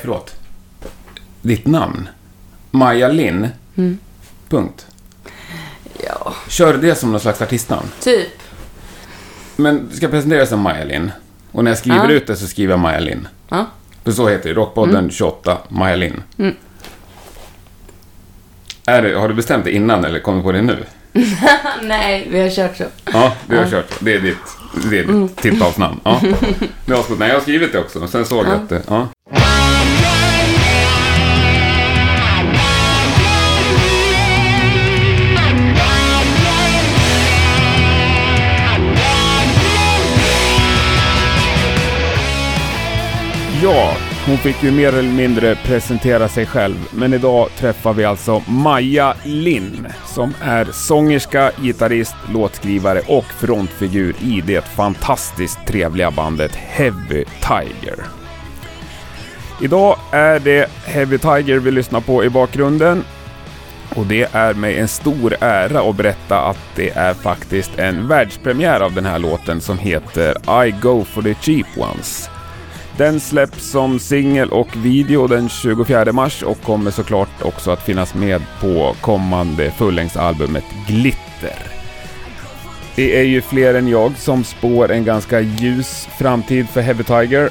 Förlåt. Ditt namn. Maja Linn. Mm. Punkt. Ja, Kör det som någon slags artistnamn. typ. Men ska presentera som Maja Linn. Och när jag skriver Ja. ut det så skriver jag Maja Linn. Ja. För så heter det. Rockpodden 28, Maja Linn. Mm. Är det, har du bestämt det innan eller kommer du på det nu? Nej, vi har kört så. Ja, du har kört. Det är ditt, det är ditt tilltalsnamn. Ja. Skott. Nej, jag har skrivit det också. Sen såg jag att det... Ja. Ja, hon fick ju mer eller mindre presentera sig själv. Men idag träffar vi alltså Maja Linn som är sångerska, gitarrist, låtskrivare och frontfigur i det fantastiskt trevliga bandet Heavy Tiger. Idag är det Heavy Tiger vi lyssnar på i bakgrunden. Och det är mig en stor ära att berätta att det är faktiskt en världspremiär av den här låten som heter I Go For The Cheap Ones. Den släpps som singel och video den 24 mars och kommer såklart också att finnas med på kommande fullängdsalbumet Glitter. Det är ju fler än jag som spår en ganska ljus framtid för Heavy Tiger.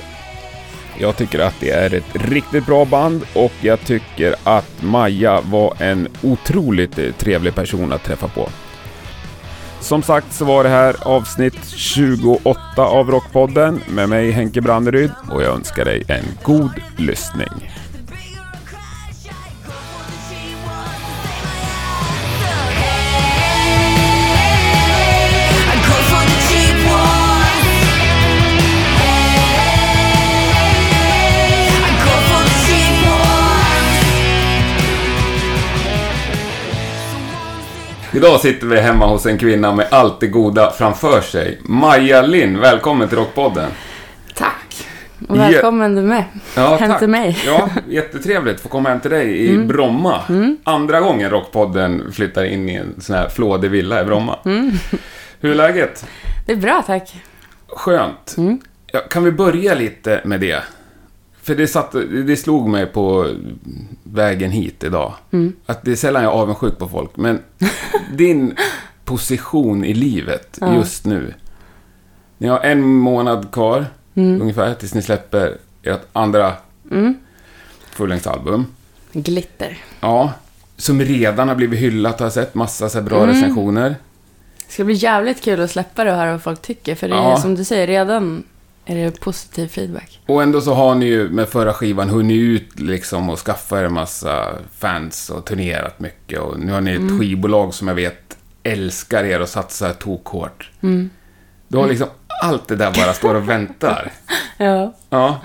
Jag tycker att det är ett riktigt bra band och jag tycker att Maja var en otroligt trevlig person att träffa på. Som sagt så var det här avsnitt 28 av Rockpodden med mig Henke Branneryd och jag önskar dig en god lyssning. Idag sitter vi hemma hos en kvinna med allt det goda framför sig. Maja Linn, välkommen till Rockpodden. Tack. Och välkommen du med. Ja, Hem tack. till mig. Ja, jättetrevligt att få komma hem till dig i Mm. Bromma. Andra gången Rockpodden flyttar in i en sån här flådig villa i Bromma. Mm. Hur är läget? Det är bra, tack. Skönt. Mm. Ja, kan vi börja lite med det? För det, satt, det slog mig på vägen hit idag. Mm. Att det är sällan jag är avundsjuk på folk. Men din position i livet Ja. just nu. Ni har en månad kvar Mm. ungefär tills ni släpper ert andra fullängdsalbum. Glitter. Ja, som redan har blivit hyllat har jag sett. Massa så här bra Mm. recensioner. Det ska bli jävligt kul att släppa det och höra vad folk tycker. För det är Ja. som du säger, redan är det positiv feedback. Och ändå så har ni ju med förra skivan hunnit ut liksom och skaffa er en massa fans och turnerat mycket. Och nu har ni ett Mm. skivbolag som jag vet älskar er och satsar tokhårt. Mm. Du har liksom allt det där bara står och väntar. Ja. Ja.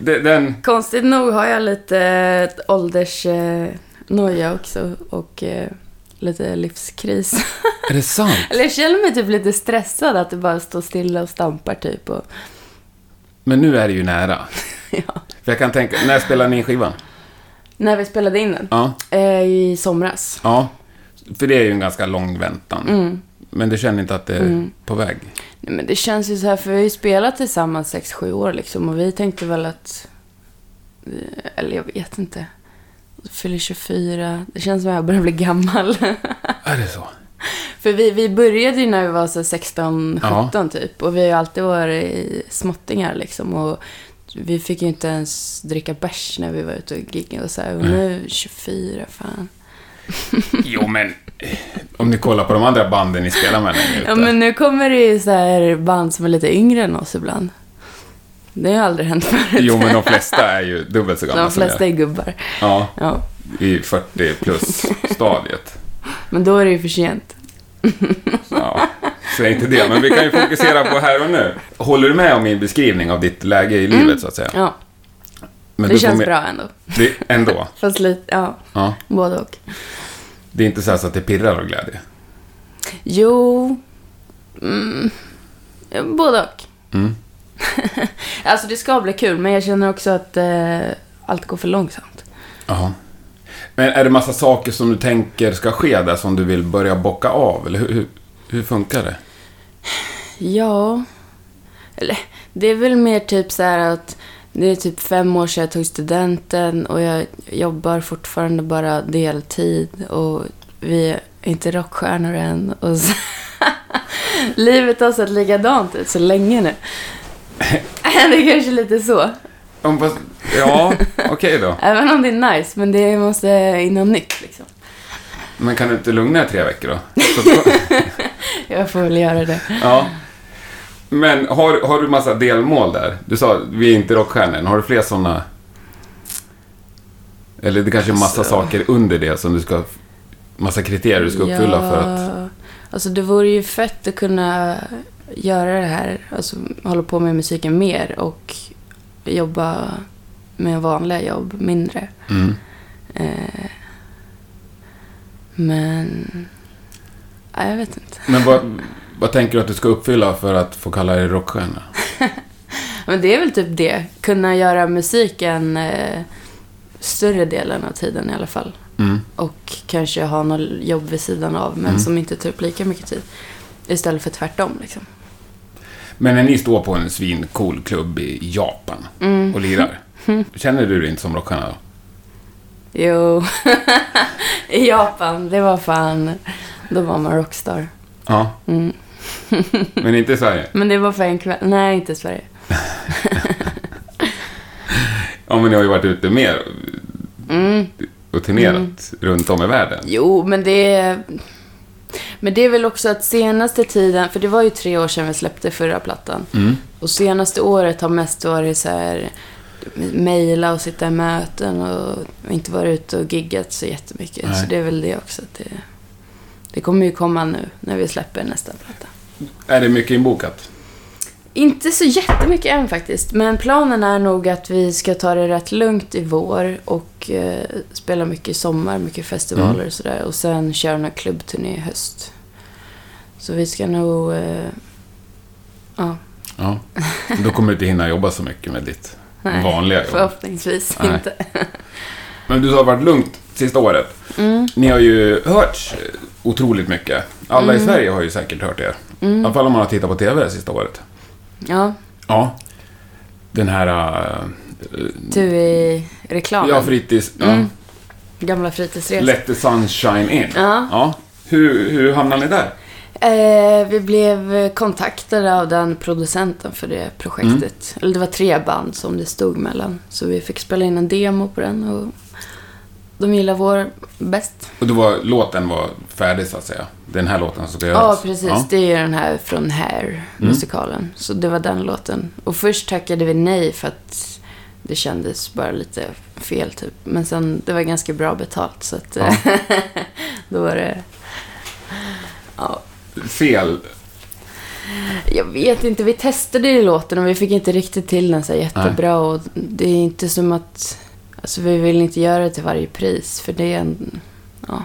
Det- Den... Konstigt nog har jag lite eh, åldersnoja också och eh, lite livskris. Är det sant? Eller jag känner mig typ lite stressad att det bara står stilla och stampar typ. Och, Men nu är det ju nära. ja. För jag kan tänka, när spelar ni in skivan? När vi spelade in den? Ja. Eh, I somras. Ja. För det är ju en ganska lång väntan. Mm. Men du känner inte att det är på väg? Nej, men det känns ju så här, för vi har ju spelat tillsammans 6-7 år liksom. Och vi tänkte väl att... eh, Eller jag vet inte. Fyller 24. Det känns som att jag börjar bli gammal. Är det så? för vi, vi började ju när vi var så 16-17 typ. Och vi har ju alltid varit småttingar liksom. Och vi fick ju inte ens dricka bärs när vi var ute och giggade och så här. Och nu 24, fan. Jo, men eh, om ni kollar på de andra banden ni spelar med längre Ja, men nu kommer det ju så här band som är lite yngre än oss ibland. Det har ju aldrig hänt förut. Jo, men de flesta är ju dubbelt så gamla De flesta som är jag. gubbar. Ja, Ja. i 40 plus stadiet. Men då är det ju för sent. Ja, säg inte det, men vi kan ju fokusera på här och nu. Håller du med om min beskrivning av ditt läge i livet, så att säga? Ja, Men Mm. det känns med- bra ändå. Det, ändå? Fast lite, ja, Ja. både och. Det är inte så, att det pirrar av glädje? Jo, mm, både och. Mm. Alltså det ska bli kul, men jag känner också att eh, allt går för långsamt. Ja. Men är det massa saker som du tänker ska ske där som du vill börja bocka av? Eller hur, hur, hur funkar det? Ja, eller det är väl mer typ så här att det är typ fem år sedan jag tog studenten och jag jobbar fortfarande bara deltid och vi är inte rockstjärnor än. Och så, livet har sett likadant ut så länge nu. det är kanske lite så. Om, fast, ja, okej då. Även om det är nice, men det måste in något nytt liksom. Men kan du inte lugna dig tre veckor då? Så, Jag får väl göra det. ja. Men har, har du massa delmål där? Du sa, vi är inte rockstjärnor. Har du fler sådana? Eller det kanske är massa Alltså. saker under det som du ska... Massa kriterier du ska uppfylla för att... Alltså det vore ju fett att kunna göra det här, alltså hålla på med musiken mer och jobba med vanliga jobb mindre. Mm. Eh, men... Ja, jag vet inte. Men vad, vad tänker du att du ska uppfylla för att få kalla dig rockstjärna? Men det är väl typ det. Kunna göra musiken eh, större delen av tiden i alla fall. Mm. Och kanske ha något jobb vid sidan av, men Mm. som inte tar upp lika mycket tid. Istället för tvärtom liksom. Men när ni står på en svincool klubb i Japan Mm. och lirar, känner du dig inte som rockstjärna då? Jo, i Japan, det var fan... Då var man rockstar. Ja. Mm. Men inte i Sverige? Men det var för en kväll. Nej, inte i Sverige. Ja, men ni har ju varit ute mer Mm. och turnerat runt om i världen. Jo, men det. Men det är väl också att senaste tiden, för det var ju tre år sedan vi släppte förra plattan. Mm. Och senaste året har mest varit så här mejla och sitta i möten och inte vara ute och giggat så jättemycket. Nej. Så det är väl det också. Att det, det kommer ju komma nu när vi släpper nästa platta. Är det mycket inbokat? Inte så jättemycket än faktiskt, men planen är nog att vi ska ta det rätt lugnt i vår och eh, spela mycket i sommar, mycket festivaler Mm. och sådär. Och sen köra en klubbturné i höst. Så vi ska nog... Eh, ja, Ja. Då kommer du inte hinna jobba så mycket med ditt nej, vanliga jobb. förhoppningsvis Nej. inte. Men du har varit lugnt sista året. Mm, Ni har ju hört otroligt mycket. Alla i Mm. Sverige har ju säkert hört er. I mm, alla fall om man har tittat på TV det sista året. Ja, Ja. Den här... Uh, du i reklamen. ja, fritids... Mm. Ja. Gamla fritidsresor. Let the sunshine in. Ja. Ja. Hur, hur hamnade ni där? Eh, vi blev kontaktade av den producenten för det projektet. Mm. Eller det var tre band som det stod mellan. Så vi fick spela in en demo på den och de gillar vår bäst. Och då var låten var färdig så att säga. Den här låten som ska Ja, göras. precis. Det är den här från Hair, Mm. musikalen. Så det var den låten. Och först tackade vi nej för att det kändes bara lite fel typ. Men sen, det var ganska bra betalt så att Ja. då var det... Ja, Fel. Jag vet inte, vi testade ju låten och vi fick inte riktigt till den så jättebra. Och det är inte som att... Alltså vi vill inte göra det till varje pris, för det är en... Ja,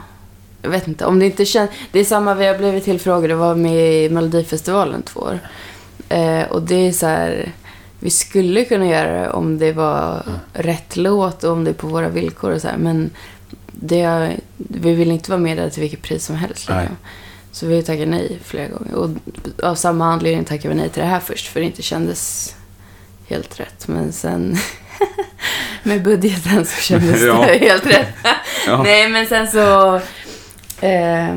jag vet inte. Om det inte känns... Det är samma, vi har blivit tillfrågade, var med i Melodifestivalen två år. Eh, och det är så här... Vi skulle kunna göra det om det var rätt låt och om det är på våra villkor och så här. Men det vi vill inte vara med där till vilket pris som helst. Liksom. Så vi tackade nej flera gånger. Och av samma anledning tackade vi nej till det här först, för det inte kändes helt rätt. Men sen med budgeten så kändes Ja. det helt rätt. Ja. Nej, men sen så... Eh,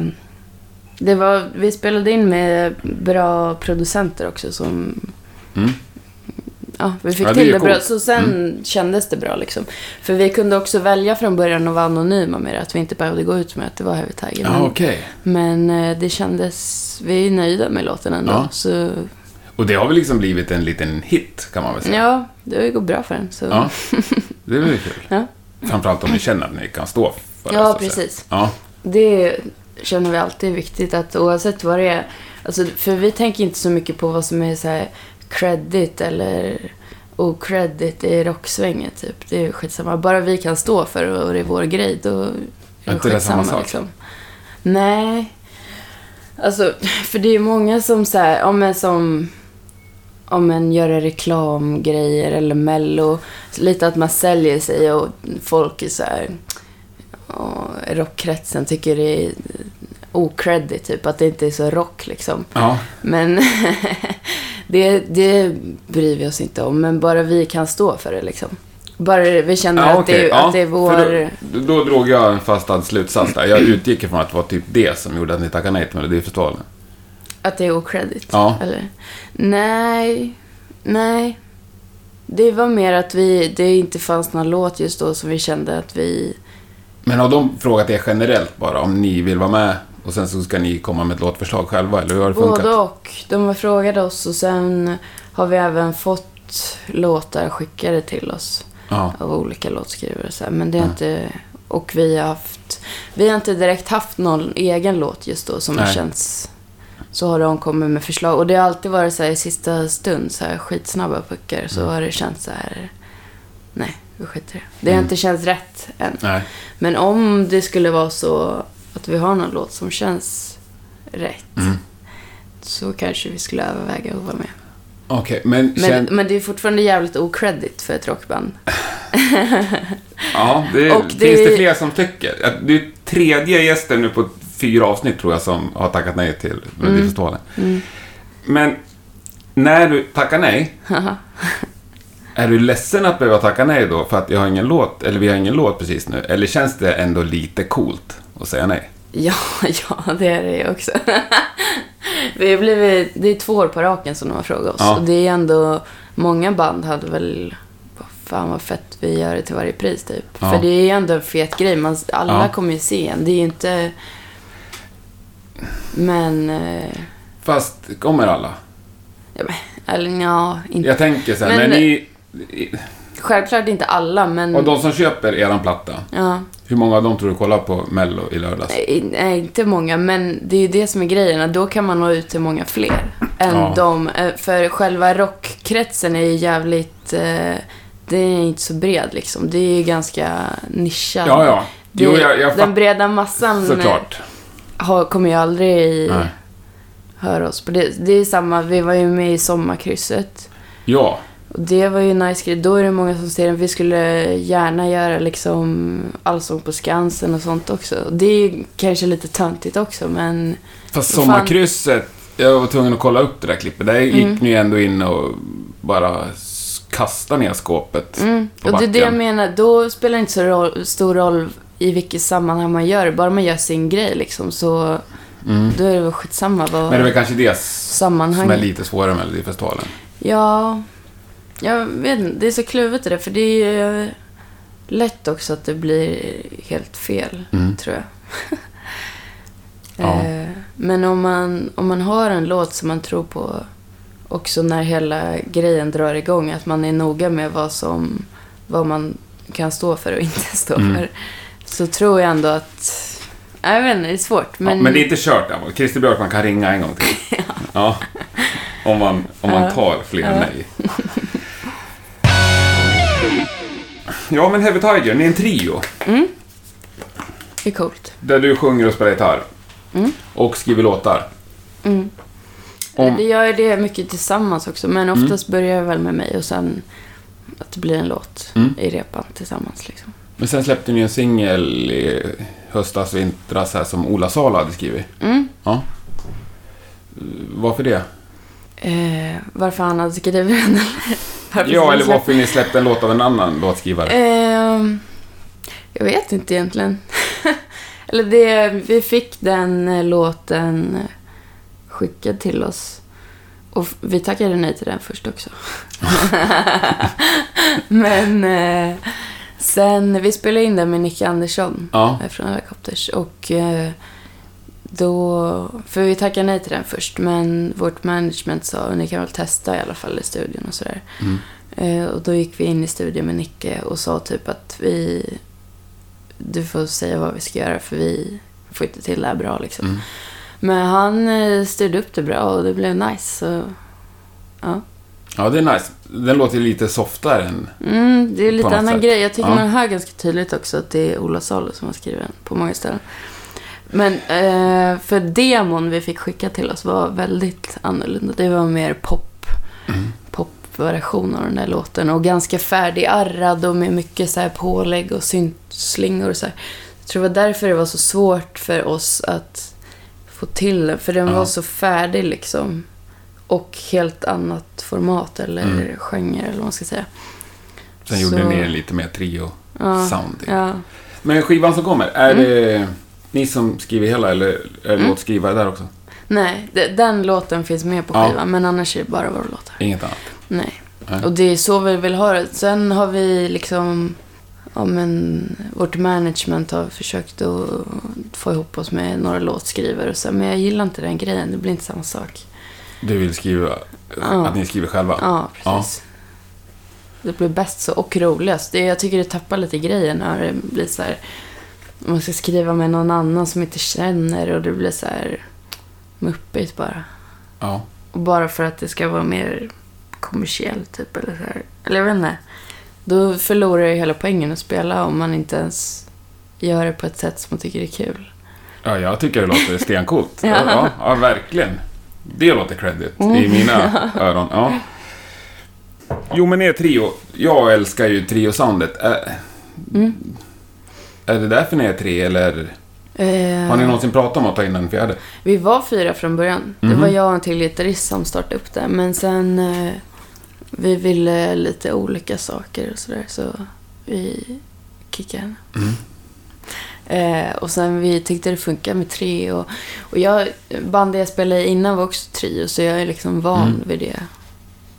det var, vi spelade in med bra producenter också som... Mm. Ja, vi fick Ja, det till det bra. coolt. Så sen kändes det bra liksom. För vi kunde också välja från början att vara anonyma med det. Att vi inte behövde gå ut med att det var Heavy Tiger. Ja, Men- okej. men eh, det kändes... Vi är nöjda med låten ändå. Ja. Så Och det har väl liksom blivit en liten hit, kan man väl säga. ja, det går bra för den. Så. Ja. Det är väl kul. Ja. Framförallt om ni känner att ni kan stå för det. Ja, så precis. Ja. Det känner vi alltid är viktigt att oavsett vad det är. Alltså, för vi tänker inte så mycket på vad som är så här credit eller ocredit i rocksvängen typ. Det är skitsamma. Bara vi kan stå för det och det är vår grej, då är det inte det samma skitsamma sak? liksom. Nej. Alltså, för det är ju många som så här, om en som om en gör reklamgrejer eller mello. Lite att man säljer sig och folk är så här och rockkretsen tycker det är ocredit, typ. Att det inte är så rock liksom. Ja. Men Det, det bryr vi oss inte om, men bara vi kan stå för det liksom. Bara vi känner Ja, att, det, Ja, att det är vår... Då, då drog jag en fastad slutsats där. Jag utgick ifrån att det var typ det som gjorde att ni tackade nej till Melodifestivalen. Att det är okredit? Ja. Eller? Nej, nej. Det var mer att vi, det inte fanns någon låt just då som vi kände att vi... Men har de frågat er generellt bara om ni vill vara med och sen så ska ni komma med ett låtförslag själva, eller hur har det funkat? Både och. De har frågat oss och sen har vi även fått låtar skickade till oss Ja. av olika låtskrivare. Så. Men det är Mm. inte... Och vi har haft... Vi har inte direkt haft någon egen låt just då som har Nej. känts... Så har de kommit med förslag. Och det har alltid varit så här i sista stund, så här skitsnabba puckar. Så Mm. har det känts så här... Nej, vi skiter i det. Det har Mm. inte känts rätt än. Nej. Men om det skulle vara så att vi har någon låt som känns rätt. Mm. Så kanske vi skulle överväga att vara med. Okej, men, Men, känn... men det är fortfarande jävligt okredit för ett rockband. Ja, det, och finns det- det fler som tycker? Det är tredje gästen nu på fyra avsnitt tror jag som har tackat nej till Melodifestivalen. Mm. Men när du tackar nej, är du ledsen att behöva tacka nej då för att jag har ingen låt, eller vi har ingen låt precis nu? Eller känns det ändå lite coolt att säga nej? Ja, ja, det är det ju också. Vi blivit, det är två år på raken som de har frågat oss. Ja. Och det är ändå, många band hade väl, fan vad fett, vi gör det till varje pris typ. Ja. För det är ändå en fet grej, man, alla Ja. kommer ju se en. Det är ju inte... Men, eh, Fast kommer alla? ja, men, eller ja, inte, Jag tänker så här, Men- när ni... självklart inte alla, men... Och de som köper eran platta, Ja. hur många av dem tror du kollar på Mello i lördags? Nej, inte många, men det är ju det som är grejen. Då kan man nå ut till många fler än Ja. de. eh, För själva rockkretsen är ju jävligt... eh, Det är inte så bred liksom. Det är ju ganska nischat. Ja, ja. Jo, jag, jag den breda massan eh, såklart. Har, kommer ju aldrig Nej. höra oss på det. Det är samma, vi var ju med i Sommarkrysset. Ja. Och det var ju en nice grej. Då är det många som säger att vi skulle gärna göra liksom Allsång på Skansen och sånt också. Det är ju kanske lite töntigt också, men... Fast sommarkrysset, jag var tvungen att kolla upp det där klippet. Där gick Mm. ni ändå in och bara kastade ner skåpet Mm. på Och det är det jag backen. menar. Då spelar det inte så roll, stor roll i vilket sammanhang man gör det. Bara man gör sin grej liksom, så Mm. då är det väl skitsamma vad Men det är väl kanske det sammanhang... som är lite svårare med Melodifestivalen. Ja, jag vet inte. Det är så kluvet det där, för det är ju lätt också att det blir helt fel, Mm. tror jag. Ja. Eh, Men om man, om man har en låt som man tror på också när hela grejen drar igång, att man är noga med vad som vad man kan stå för och inte stå Mm. för. Så tror jag ändå att... Jag vet inte, det är svårt. Men, ja, men det är inte kört än. Christer Björkman kan ringa en gång till. ja. Om man, om man Ja. tar fler Ja. nej. Ja, men Heavy Tiger, ni är en trio. det är coolt. Där du sjunger och spelar gitarr. Mm. Och skriver låtar. Mm. Om- Vi gör det mycket tillsammans också, men oftast börjar det väl med mig och sen att det blir en låt Mm. i repan tillsammans. Liksom. Men sen släppte ni en singel i höstas, vintras här som Ola Salo hade skrivit. Mm. Ja. Varför det? Eh, varför han hade skrivit den? varför Ja, eller varför ni släppte en låt av en annan låtskrivare. Ehm, jag vet inte egentligen. eller det, vi fick den eh, låten skickad till oss. Och vi tackade nej till den först också. Men eh, sen, vi spelade in den med Nicke Andersson Ja. från Helicopters. Och eh, då, för vi tackade nej till den först, men vårt management sa ni kan väl testa i alla fall i studion och sådär. Mm. Eh, och då gick vi in i studion med Nicke och sa typ att vi, du får säga vad vi ska göra för vi får inte till det här bra liksom. Mm. Men han eh, styrde upp det bra och det blev nice. Så, ja. Ja, det är nice. Den låter lite softare än... Mm, det är lite annan sätt. grej. Jag tycker Ja. man hör ganska tydligt också att det är Ola Salo som har skrivit den på många ställen. Men eh, för demon vi fick skicka till oss var väldigt annorlunda. Det var mer pop, Mm. popversion av den där låten. Och ganska färdigarrad och med mycket så här pålägg och syntslingor och så här. Jag tror det var därför det var så svårt för oss att få till den. För den Ja. var så färdig liksom. Och helt annat format eller Mm. genre eller vad man ska säga. Sen gjorde Så- ni lite mer trio-sound. Ja, ja. Men skivan som kommer, är Mm. det ni som skriver hela eller är det Mm. låtskrivare där också? Nej, det, den låten finns med på Ja. skivan. Men annars är det bara våra låtar. Inget annat? Nej. Nej. Och det är så vi vill ha det. Sen har vi liksom... Ja, men vårt management har försökt att få ihop oss med några låtskrivare och så. Men jag gillar inte den grejen. Det blir inte samma sak. Du vill skriva, Ja. att ni skriver själva? Ja, precis. Det blir bäst så. Och roligast. Det, jag tycker det tappar lite grejen när det blir så här... Man ska skriva med någon annan som inte känner och det blir så här... Muppigt bara. Ja. Och bara för att det ska vara mer kommersiellt typ. Eller, så här. eller jag vet inte. Då förlorar jag hela poängen att spela om man inte ens gör det på ett sätt som man tycker är kul. Ja, jag tycker det låter stencoolt. ja. Ja. Ja, ja, verkligen. Det låter credit Mm. i mina öron. Ja. Jo, men er trio. Jag älskar ju trio-soundet. Är, Mm. är det därför ni är tre, eller Eh, har ni någonsin pratat om att ta in en fjärde? Vi var fyra från början. Det Mhm. var jag och en till gitarrist som startade upp det. Men sen... Eh, vi ville lite olika saker och sådär. Så vi kickade henne. Mm. Eh, och sen vi tyckte det funkade med tre. Och, och jag, bandet jag spelade i innan var också trio, så jag är liksom van Mm. vid det.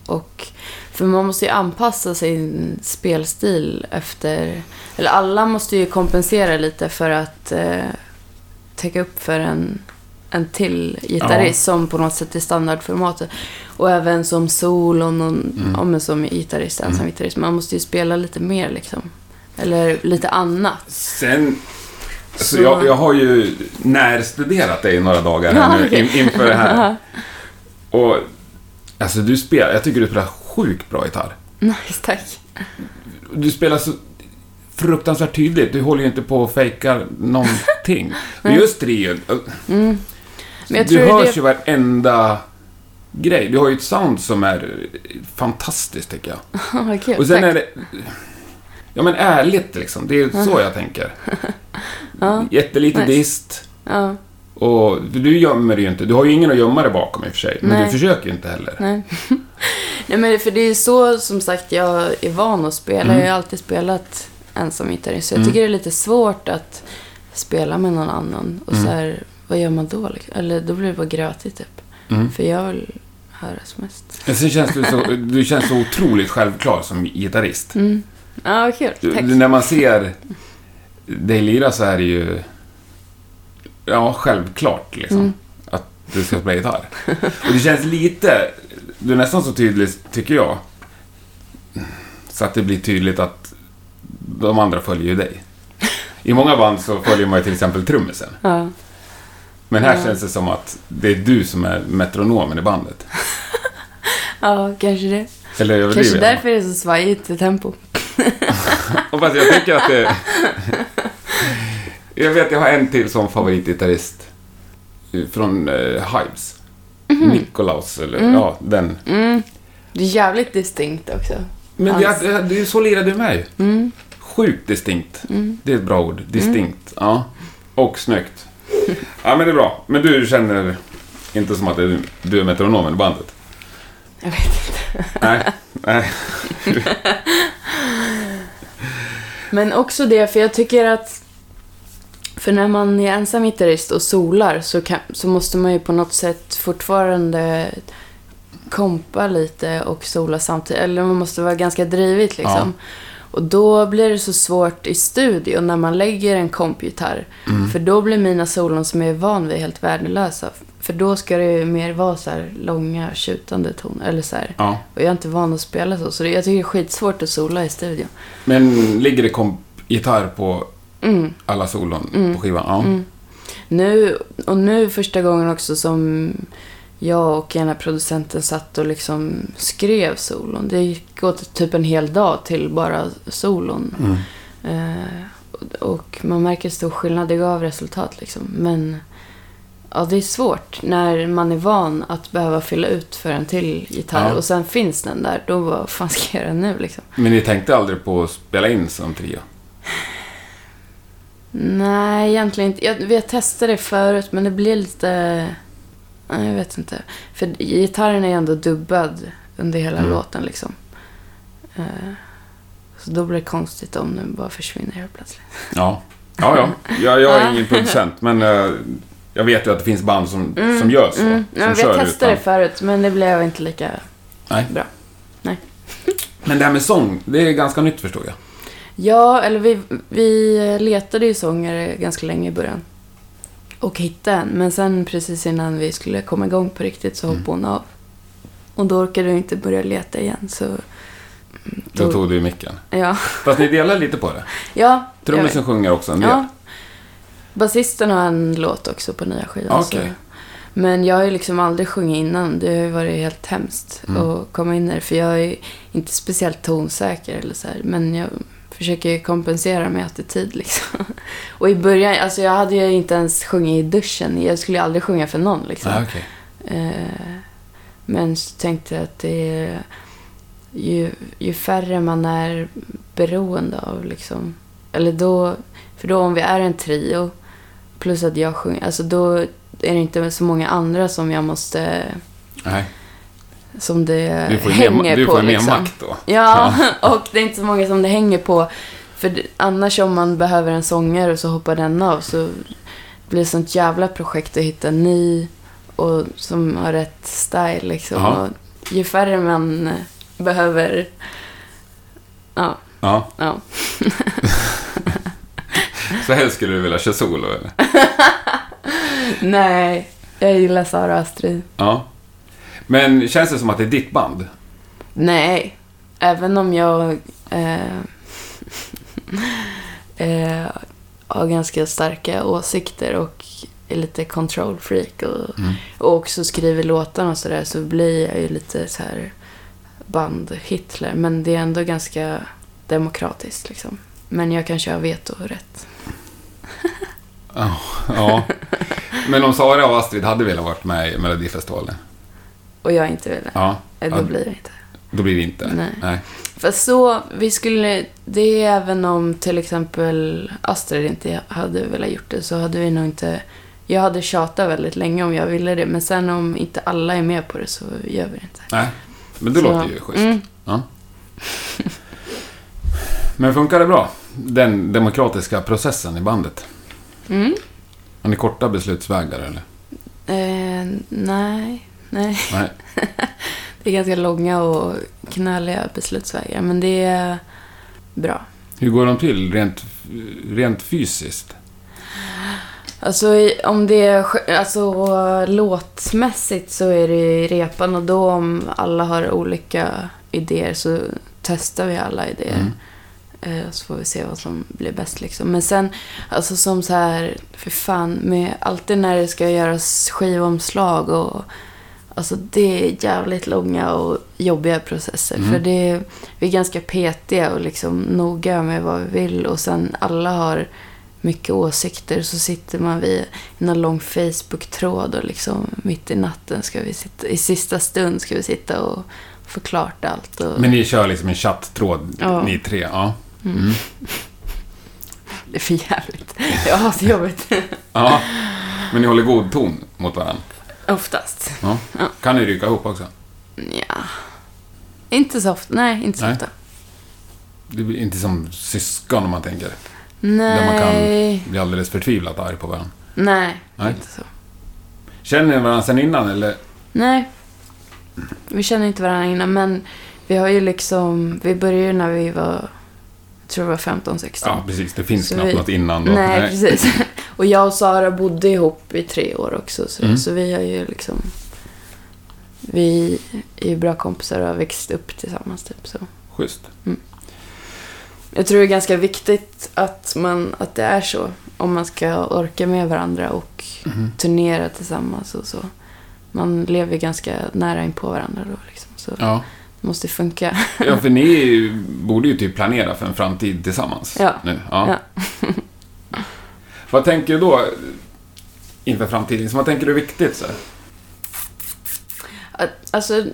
Och, för man måste ju anpassa sin spelstil efter... Eller alla måste ju kompensera lite för att eh, täcka upp för en, en till gitarrist som på något sätt är standardformatet. Och även som solon och Mm. ja, men som gitarrist, ensam Mm. gitarrist. Man måste ju spela lite mer liksom. Eller lite annat. Sen... Alltså, Så- jag, jag har ju närstuderat dig några dagar här nu in, inför det här. Och alltså du spelar, jag tycker du spelar sjukt bra gitarr. Nice, tack. Du spelar så fruktansvärt tydligt. Du håller ju inte på och fejkar någonting. Men just trion. Mm. Men jag Du tror det- hörs ju varenda grej. Du har ju ett sound som är fantastiskt tycker jag. Kul. Och sen tack. är det... Ja men ärligt liksom. Det är så jag tänker. Ja, Jättelite Nice. dist. ja, Och du gömmer dig ju inte. Du har ju ingen att gömma dig bakom i och för sig. Men Nej. du försöker ju inte heller. nej. nej, men för det är så som sagt jag är van att spela. Mm. Jag har alltid spelat ensam gitarrist. Så jag Mm. tycker det är lite svårt att spela med någon annan. Och Mm. så här, vad gör man då? liksom? Eller då blir det bara grötigt typ. Mm. För jag vill höras mest. Sen känns du så, du känns så otroligt självklar som gitarrist. Ja, kul. Tack. när man ser dig lira så är det ju... Ja, självklart liksom. Mm. Att du ska spela gitarr. Och det känns lite... Du är nästan så tydlig, tycker jag. Så att det blir tydligt att de andra följer ju dig. I många band så följer man ju till exempel trummisen. Ja. Men här Ja. känns det som att det är du som är metronomen i bandet. ja, kanske det. Eller överdriver Kanske därför det är så svajigt i tempo. Och fast jag tycker att det... Jag vet, jag har en till som favoritgitarrist. Från uh, Hives. Nikolaus, eller Mm. ja, den. Mm. Det är jävligt distinkt också. Men det, Hans. det, det, så lirade du med. Mm. Sjukt distinkt. Mm. Det är ett bra ord. Distinkt. Ja. Och snyggt. Ja, men det är bra. Men du känner inte som att är, du är metronomen i bandet? Jag vet inte. Nej. Nej. Men också det, för jag tycker att... För när man är ensam gitarrist och solar så, kan, så måste man ju på något sätt fortfarande kompa lite och sola samtidigt. Eller man måste vara ganska drivigt liksom. Och då blir det så svårt i studion när man lägger en kompgitarr. Mm. För då blir mina solon som jag är van vid helt värdelösa. För då ska det ju mer vara så här långa, tjutande toner. Eller så. Ja. Och jag är inte van att spela så. Så det, jag tycker det är skitsvårt att sola i studion. Men ligger det komp- gitarr på Mm. alla solon Mm. på skivan? Ja. Mm. Nu, och nu första gången också som jag och ena producenten satt och liksom skrev solon. Det gick åt typ en hel dag till bara solon. Mm. Eh, och man märker stor skillnad. Det gav resultat liksom. Men ja, det är svårt när man är van att behöva fylla ut för en till gitarr. Ja. Och sen finns den där. Då vad fan ska jag göra nu liksom? Men ni tänkte aldrig på att spela in som trio? Nej, egentligen inte. Jag, vi har testat det förut, men det blir lite... Nej, jag vet inte. För gitarren är ändå dubbad under hela Mm. låten liksom. Eh, Så då blir det konstigt om den bara försvinner helt plötsligt. Ja. Ja, ja. Jag, jag är ingen producent, men eh, jag vet ju att det finns band som, som gör så. Mm. Som Ja, vi kör har testat det utan. förut, men det blev inte lika Nej. bra. Men det här med sång, det är ganska nytt förstår jag. Ja, eller vi, vi letade ju sångare ganska länge i början. Och hittade en. Men sen precis innan vi skulle komma igång på riktigt så Mm. hoppade hon av. Och då orkade vi inte börja leta igen. Så, Då tog du micken. ja. Fast ni delar lite på det. ja, Trummisen sjunger också en del. Ja. Basisten har en låt också på nya skivan. Så- Men jag har ju liksom aldrig sjungit innan. Det har ju varit helt hemskt Mm. att komma in där. För jag är inte speciellt tonsäker eller så här. Men jag försöker kompensera med attityd liksom. Och i början, alltså jag hade ju inte ens sjungit i duschen. Jag skulle ju aldrig sjunga för någon liksom. Ah, okej. Eh, men så tänkte jag att det är ju, ju färre man är beroende av liksom. Eller då, för då om vi är en trio plus att jag sjunger, alltså då är det inte så många andra som jag måste, Nej, som det du får hänger mer, du på får ju mer liksom. makt då. Ja, och det är inte så många som det hänger på. För annars om man behöver en sångare och så hoppar den av så blir det sånt jävla projekt att hitta en ny och som har rätt style liksom. Ja. Och ju färre man eh, behöver... Ja, Ja, ja. så helst skulle du vilja köra solo eller? Nej, jag gillar Sara och Astrid. Ja. Men känns det som att det är ditt band? Nej, även om jag eh, eh, har ganska starka åsikter och är lite control freak och, Mm. och också skriver låtarna och sådär så blir jag ju lite så här band-Hitler. Men det är ändå ganska demokratiskt liksom. Men jag kan köra vetorätt. Ja. ja. Men om Sara och Astrid hade velat varit med i Melodifestivalen? Och jag inte vill det. Ja. Eh, Då ja, blir det inte. Då blir det inte? Nej. Nej. Fast så, vi skulle, det är även om till exempel Astrid inte hade velat gjort det så hade vi nog inte, jag hade tjatat väldigt länge om jag ville det men sen om inte alla är med på det så gör vi det inte. Nej. Men det Så, låter ju schysst. Mm, Ja. Men funkar det bra? Den demokratiska processen i bandet? mm. Har ni korta beslutsvägar eller? Eh, nej, nej. Nej. Det är ganska långa och knöliga beslutsvägar men det är bra. Hur går de till rent, rent fysiskt? Alltså om det är alltså, låtmässigt så är det i repan och då om alla har olika idéer så testar vi alla idéer. Mm. Eh, Så får vi se vad som blir bäst liksom. Men sen, alltså som så här, för fan, med alltid när det ska göras skivomslag och Alltså det är jävligt långa och jobbiga processer. Mm. För det är, vi är ganska petiga och liksom noga med vad vi vill. Och sen alla har mycket åsikter. Så sitter man vid en lång Facebook-tråd och liksom mitt i natten ska vi sitta, i sista stund ska vi sitta och få klart allt. Och, Men ni kör liksom en chatttråd, Ja. ni tre? Ja. Mm. Det är för jävligt. Jag har så jobbigt. ja. Men ni håller god ton mot varandra? Oftast. Ja. Ja. Kan ni ryka ihop också? Ja. Inte så ofta. Nej, inte så Nej. ofta. Det blir inte som syskon om man tänker. Nej. Där man kan bli alldeles förtvivlat arg på varandra. Nej, Nej. inte så. Känner ni varandra sen innan eller? Nej. Vi känner inte varandra innan, men vi har ju liksom... Vi började när vi var... Jag tror det var 15, 16. Ja, precis. Det finns Så knappt vi- något innan då. Nej, precis. Och jag och Sara bodde ihop i tre år också. Så, Mm. så vi har ju liksom... Vi är ju bra kompisar och har växt upp tillsammans typ så. Schysst. Jag tror det är ganska viktigt att, man, att det är så. Om man ska orka med varandra och Mhm. turnera tillsammans och så. Man lever ganska nära in på varandra då liksom. Så Ja. måste funka. ja, för ni borde ju typ planera för en framtid tillsammans. Ja. Nu. Ja. Vad tänker du då inför framtiden? Så vad tänker du är viktigt? Så? Att, alltså,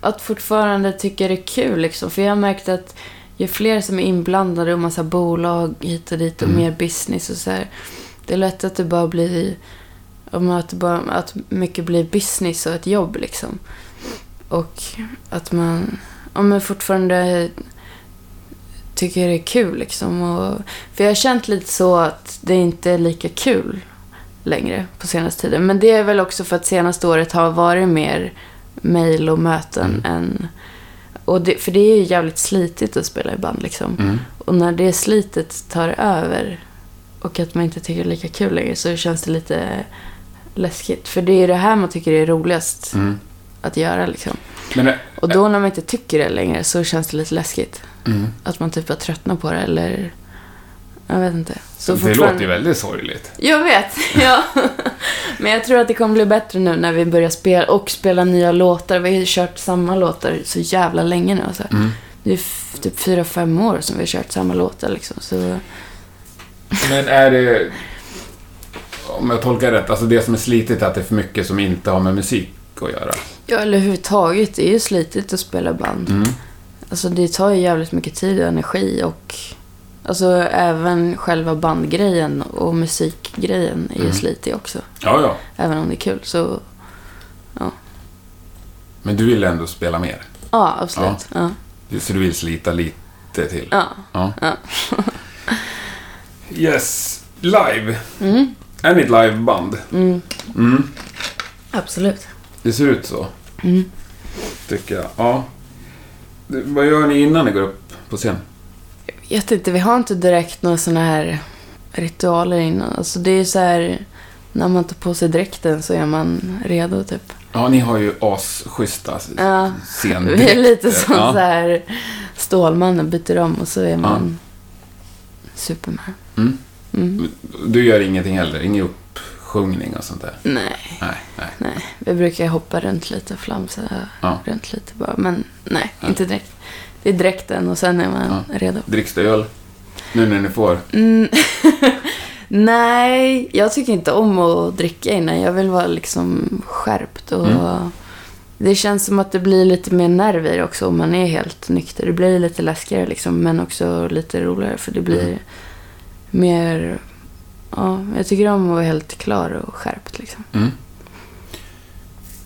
att fortfarande tycka det är kul liksom. För jag har märkt att ju fler som är inblandade och massa bolag hit och dit och Mm. mer business och så här. Det är lätt att det bara blir Om att, bara, att mycket blir business och ett jobb liksom. Och att man, om man fortfarande tycker det är kul liksom. Och, för jag har känt lite så att det inte är lika kul längre på senaste tiden. Men det är väl också för att senaste året har varit mer mail och möten än... Och det, för det är ju jävligt slitigt att spela i band liksom. Mm. Och när det slitet tar över och att man inte tycker det är lika kul längre så känns det lite läskigt. För det är det här man tycker är roligast Mm. att göra liksom. Men det, Och då när man inte tycker det längre så känns det lite läskigt. Mm. Att man typ har tröttnat på det eller... Jag vet inte. Så det fortfarande- låter ju väldigt sorgligt. Jag vet, ja. Men jag tror att det kommer bli bättre nu när vi börjar spela och spela nya låtar. Vi har ju kört samma låtar så jävla länge nu. Alltså. Mm. Det är typ fyra, fem år som vi har kört samma låtar liksom. Så... Men är det... Om jag tolkar rätt, alltså det som är slitigt är att det är för mycket som inte har med musik att göra. Ja, eller överhuvudtaget. Det är ju slitigt att spela band. Mm. Alltså det tar ju jävligt mycket tid och energi och... Alltså även själva bandgrejen och musikgrejen är ju Mm. slitig också. Ja, ja. Även om det är kul så... Men du vill ändå spela mer. Ja, absolut. Ja. Så du vill slita lite till. Ja. Ja. Ja. yes. Live. Mm. Är ni ett liveband? Mm. Mm. Absolut. Det ser ut så, Mm. tycker jag. Ja. Vad gör ni innan ni går upp på scen? Jag vet inte, vi har inte direkt några såna här ritualer innan. Alltså det är så här... När man tar på sig dräkten så är man redo typ. Ja, ni har ju asschyssta Ja. scendräkter. Vi är lite som ja. så här Stålmannen byter om och så är man Superman. Mm. Mm. Du gör ingenting heller? Ingen uppsjungning och sånt där? Nej, Nej, nej. nej. Vi brukar hoppa runt lite och flamsa Ja. runt lite bara. Men nej, Ja. inte direkt. Det är dräkten och sen är man redo. Dricks det öl? Nu när ni får? Mm. nej, jag tycker inte om att dricka innan. Jag vill vara liksom skärpt och Mm. det känns som att det blir lite mer nerv i det också om man är helt nykter. Det blir lite läskigare liksom, men också lite roligare för det blir Mm. mer... Ja, jag tycker om att vara helt klar och skärpt liksom. Mm.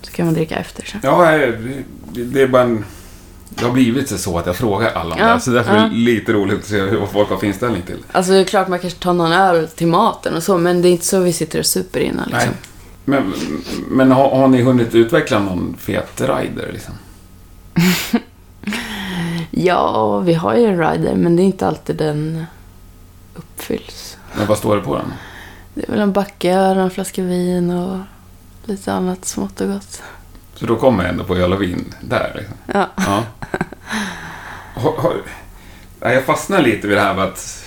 Så kan man dricka efter sen. Ja, det- det är bara en... Det har blivit så att jag frågar alla om Ja, det. Så därför är ja. det lite roligt att se vad folk har för inställning till. Alltså det är klart man kanske tar någon öl till maten och så, men det är inte så vi sitter och super innan liksom. Nej. Men, men har, har ni hunnit utveckla någon fet rider liksom? Ja, vi har ju en rider, men det är inte alltid den uppfylls. Men vad står det på den? Det är väl en backöl, en flaska vin och lite annat smått och gott. Så då kommer jag ändå på öl och vin där liksom. Ja. Ja. Har, har, nej, jag fastnar lite vid det här med att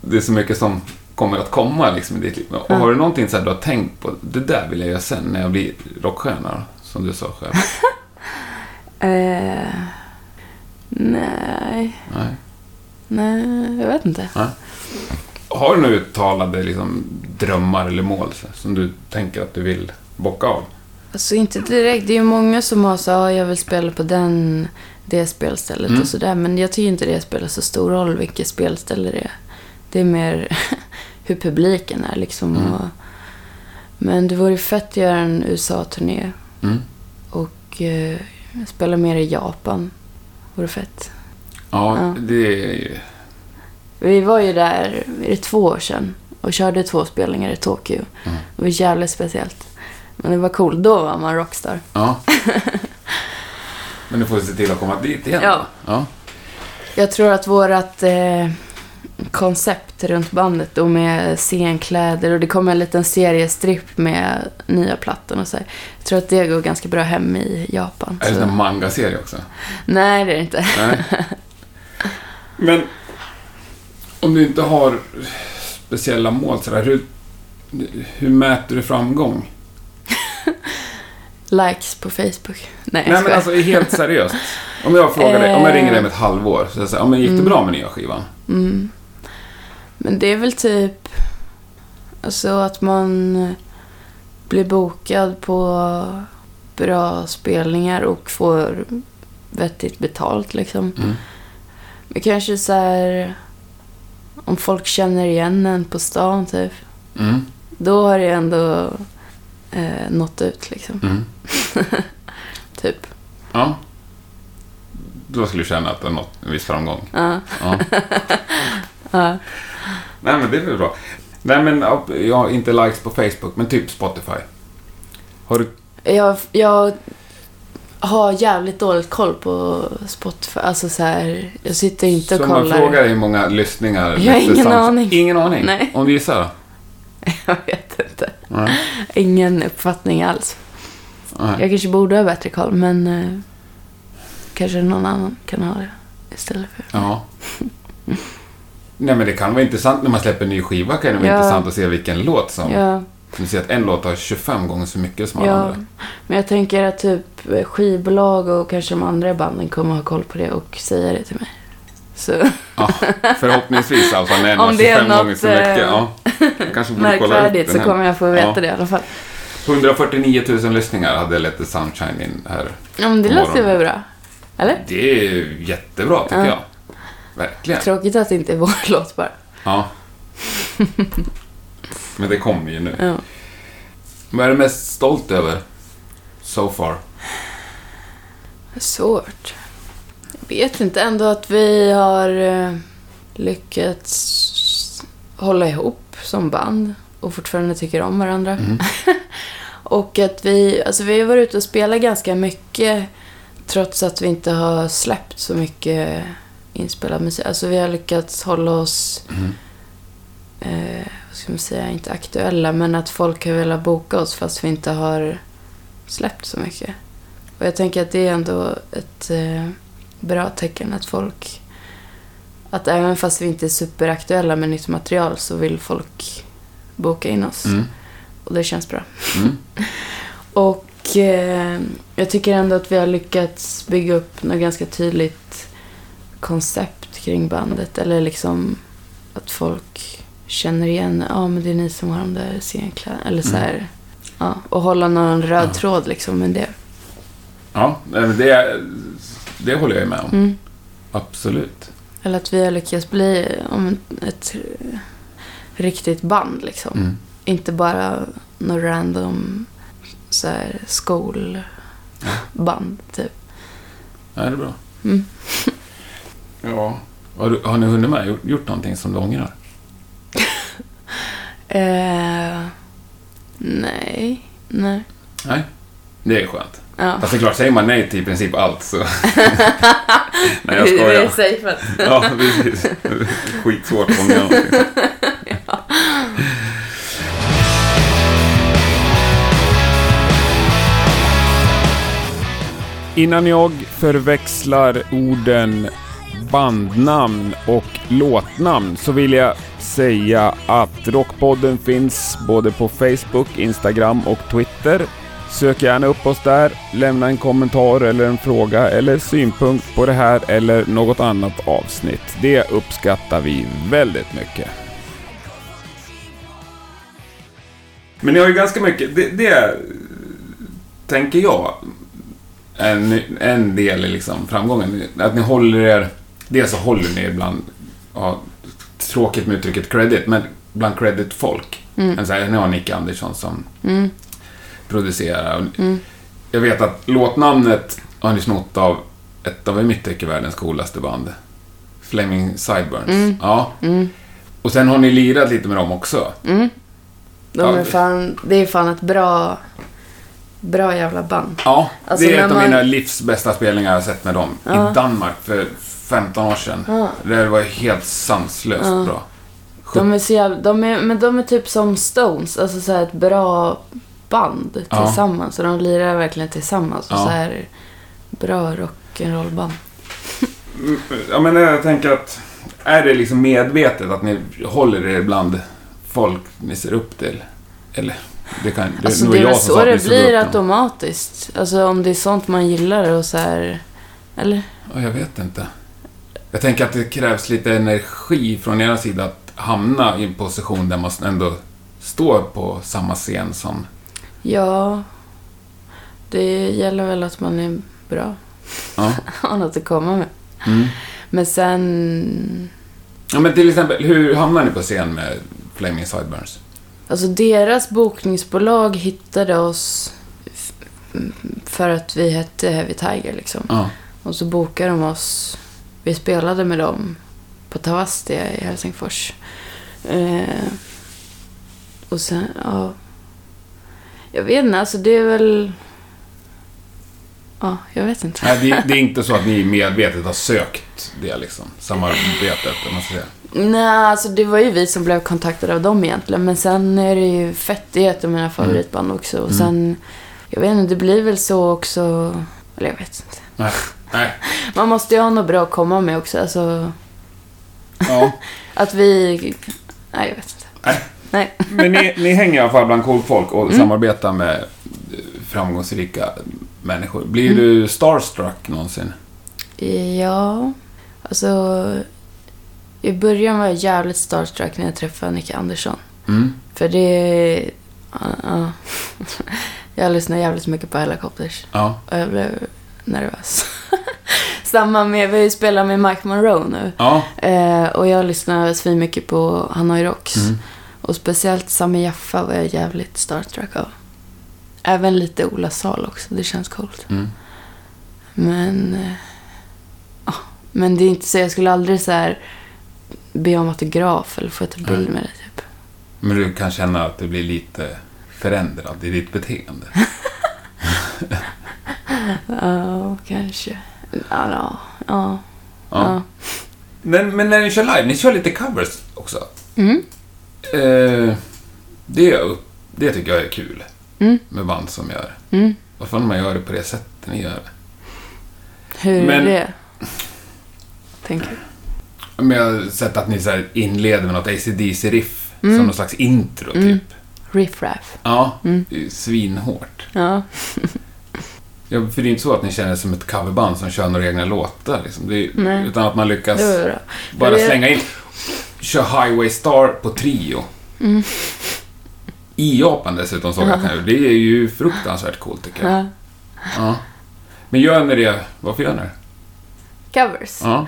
det är så mycket som kommer att komma liksom i ditt liv. Och Ja. har du någonting så här du har tänkt på, det där vill jag göra sen när jag blir rockstjärna, som du sa själv? Eh, nej, Nej. nej, jag vet inte. Har du några uttalade liksom, drömmar eller mål som du tänker att du vill bocka av? Alltså inte direkt. Det är ju många som har så ja, jag vill spela på den, det spelstället Mm. och sådär. Men jag tycker inte det spelar så stor roll vilket spelställe det är. Det är mer hur publiken är liksom. Mm. Och, men det vore fett att göra en USA-turné Mm. och eh, spela mer i Japan. Vore fett. Ja, Ja. det är ju... Vi var ju där, är det två år sedan, och körde två spelningar i Tokyo. Mm. Det var jävligt speciellt. Men det var coolt. Då var man rockstar. Ja. Men du får se till att komma dit igen. Ja. ja. Jag tror att vårt eh, koncept runt bandet och med scenkläder och det kommer en liten seriestripp med nya plattan och så. här. Jag tror att det går ganska bra hem i Japan. Är det så- en manga-serie också? Nej, det är det inte. Nej. Men om du inte har speciella mål sådär, hur, hur mäter du framgång? Likes på Facebook. Nej, jag Nej men alltså helt seriöst. Om jag frågar dig, om jag ringer dig om ett Eh. halvår, så jag säger, ja men gick det bra med nya skivan? Mm. Men det är väl typ... Alltså att man blir bokad på bra spelningar och får vettigt betalt liksom. Mm. Men kanske så här... Om folk känner igen en på stan typ. Mm. Då har det ändå eh, nått ut liksom. Mm. Typ. Ja. Då skulle du känna att det har nått en viss framgång. Ja. Ja. Ja. Nej, men det är väl bra. Nej, men ja, jag har inte likes på Facebook, men typ Spotify. Har du... Jag, jag har jävligt dåligt koll på Spotify. Alltså så här, jag sitter inte och Så om man kollar. frågar hur många lyssningar... Jag har ingen aning. Ingen aning? Nej. Om du gissar då? Jag vet inte. Nej. Ingen uppfattning alls. Nej. Jag kanske borde ha bättre koll, men eh, kanske någon annan kan ha det istället för. Ja. Nej, men det kan vara intressant när man släpper en ny skiva. kan det vara Ja. intressant att se vilken låt som... Ja, Du ser att en låt har 25 gånger så mycket som alla ja. andra. Men jag tänker att typ skivbolag och kanske de andra banden kommer ha koll på det och säga det till mig. Så Ja, förhoppningsvis alltså. När en har Om det är 25 gånger något, så mycket. Ja. Kanske borde kolla upp den så kommer jag få veta Ja. det i alla fall. 149 000 lyssningar hade Let the Sunshine in här. Ja, men det låter väl bra? Eller? Det är jättebra tycker Ja. jag. Verkligen. Tråkigt att det inte är vår låt bara. Ja. Men det kommer ju nu. Ja. Vad är du mest stolt över? So far. Svårt. Jag vet inte. Ändå att vi har eh, lyckats hålla ihop som band och fortfarande tycker om varandra. Mm. och att vi, alltså vi har varit ute och spelat ganska mycket trots att vi inte har släppt så mycket inspelad musik. Alltså vi har lyckats hålla oss, Mm. eh, ska man säga, inte aktuella, men att folk har velat boka oss fast vi inte har släppt så mycket. Och jag tänker att det är ändå ett eh, bra tecken att folk... Att även fast vi inte är superaktuella med nytt material så vill folk boka in oss. Mm. Och det känns bra. Mm. Och eh, jag tycker ändå att vi har lyckats bygga upp något ganska tydligt koncept kring bandet. Eller liksom att folk känner igen, ja men det är ni som har de där scenkläderna. Eller så här, ja. Och hålla någon röd Ja. tråd liksom med det. Ja, nej, det, det håller jag ju med om. Mm. Absolut. Eller att vi har lyckats bli om ett riktigt band liksom. Mm. Inte bara något random så här, skolband typ. Ja, det är bra. Mm. Ja. Har, du, har ni hunnit med gjort, gjort någonting som du ångrar? Eh, nej. Nej. Nej. Det är skönt. Ja. Fast det är klart, säger man nej till i princip allt så... nej, jag Vi är skojar. safeat. Ja, precis. Skitsvårt att ångra någonting. Innan jag förväxlar orden bandnamn och låtnamn så vill jag säga att Rockpodden finns både på Facebook, Instagram och Twitter. Sök gärna upp oss där, lämna en kommentar eller en fråga eller synpunkt på det här eller något annat avsnitt. Det uppskattar vi väldigt mycket. Men ni har ju ganska mycket, det, det tänker jag, en, en del i liksom framgången. Att ni håller er, dels så håller ni er bland, ja, tråkigt med uttrycket credit, men bland credit-folk. Mm. Så här, ni har Nick Andersson som Mm. producerar. Mm. Jag vet att låtnamnet har ni snott av ett av i mitt tycke världens coolaste band. Flaming Sideburns. Mm. Ja. Mm. Och sen har ni lirat lite med dem också. Mm. De Ja, är det- fan, det är fan ett bra, bra jävla band. Ja, Alltså, det är ett av man- mina livs bästa spelningar jag har sett med dem. Ja. I Danmark för 15 år sedan. Ja. Det var helt sanslöst Ja. bra. De är så jävla, de är, men de är typ som Stones, alltså så ett bra band Ja. tillsammans. Och de lirar verkligen tillsammans. Och Ja. så här bra rock'n'roll-band. Ja, men jag tänker att är det liksom medvetet att ni håller er bland folk ni ser upp till? Eller? Det, kan, det, Alltså det är väl så det blir automatiskt. Alltså om det är sånt man gillar och så här... Eller? Ja, jag vet inte. Jag tänker att det krävs lite energi från era sida att hamna i en position där man ändå står på samma scen som... Ja. Det gäller väl att man är bra. Ja. Har något att komma med. Mm. Men sen... ja men till exempel, hur hamnar ni på scen med Flaming Sideburns? Alltså deras bokningsbolag hittade oss för att vi hette Heavy Tiger liksom. Ja. Och så bokade de oss. Vi spelade med dem på Tavastia i Helsingfors. Eh, och sen, ja. Jag vet inte, alltså det är väl... Ja, jag vet inte. Nej, det, det är inte så att ni medvetet har sökt det liksom, samarbetet, om man ska säga. Nej, alltså det var ju vi som blev kontaktade av dem egentligen. Men sen är det ju Fett, är ett av mina favoritband också. Och Mm. sen, jag vet inte, det blir väl så också... Eller jag vet inte. Nej. Nej. Man måste ju ha något bra att komma med också. Alltså, Ja. att vi... Nej, jag vet inte. Nej. Nej. Men ni, ni hänger i alla fall bland coolt folk och Mm. samarbetar med framgångsrika människor. Blir Mm. du starstruck någonsin? Ja, alltså... I början var jag jävligt starstruck när jag träffade Nicke Andersson. Mm. För det... Ja, ja. jag lyssnar jävligt mycket på Helicopters. Ja. Och jag blev nervös. Samma med, vi spelat med Mike Monroe nu. Ja. Eh, och jag lyssnar svin mycket på Hanoi Rocks. Mm. Och speciellt Sami Jaffa var jag jävligt starstruck av. Även lite Ola Sal också, det känns coolt. Mm. Men... Eh, ja, men det är inte så, jag skulle aldrig så här be om autograf eller få ta bild Mm. med dig typ. Men du kan känna att det blir lite förändrat i ditt beteende. Ja, kanske. Ja, ja. ja. Men, men när ni kör live, ni kör lite covers också. Mm. Eh, det, det tycker jag är kul Mm. med band som gör. Mm. Varför man gör det på det sättet ni gör det? Hur Men- är det? Tänker du? Men jag har sett att ni så här inleder med något ACDC-riff Mm. som någon slags intro, typ. Mm. Riff Raff. Ja, Mm. det är svinhårt. Ja. Ja, för det är inte så att ni känner er som ett coverband som kör några egna låtar. Liksom. Det är, utan att man lyckas bara det- slänga in... Kör Highway Star på trio. Mm. I Japan dessutom såg jag att ni- Det är ju fruktansvärt coolt tycker jag. Ja. Ja. Men gör ni det... Varför gör ni det? Covers. Ja.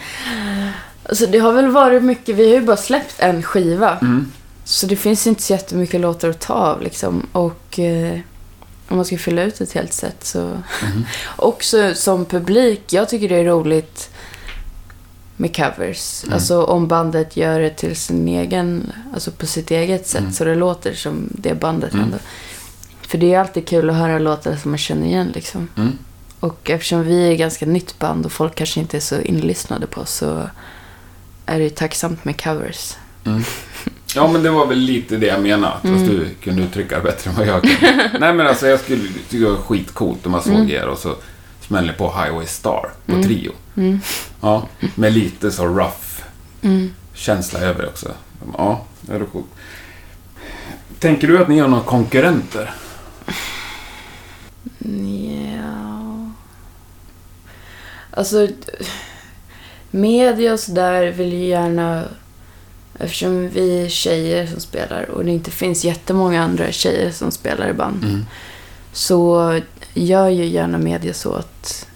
Alltså det har väl varit mycket, vi har ju bara släppt en skiva. Mm. Så det finns inte så jättemycket låtar att ta av liksom. Och eh, om man ska fylla ut ett helt set så... Mhm. Också som publik, jag tycker det är roligt med covers. Mm. Alltså om bandet gör det till sin egen, alltså på sitt eget sätt. Mm. Så det låter som det bandet Mm. ändå. För det är alltid kul att höra låtar som man känner igen liksom. Mm. Och eftersom vi är ganska nytt band och folk kanske inte är så inlyssnade på oss så är det ju tacksamt med covers. Mm. Ja, men det var väl lite det jag menade. Fast Mm. du kunde uttrycka det bättre än vad jag kunde. Nej, men alltså jag skulle tycka det var skitcoolt om man såg Mm. er och så smäller på Highway Star på Mm. trio. Mm. Ja, med lite så rough Mm. känsla över också. Ja, det är coolt. Tänker du att ni har några konkurrenter? Ja. Alltså, media och sådär vill ju gärna... Eftersom vi är tjejer som spelar och det inte finns jättemånga andra tjejer som spelar i band Mm. så gör ju gärna media så att...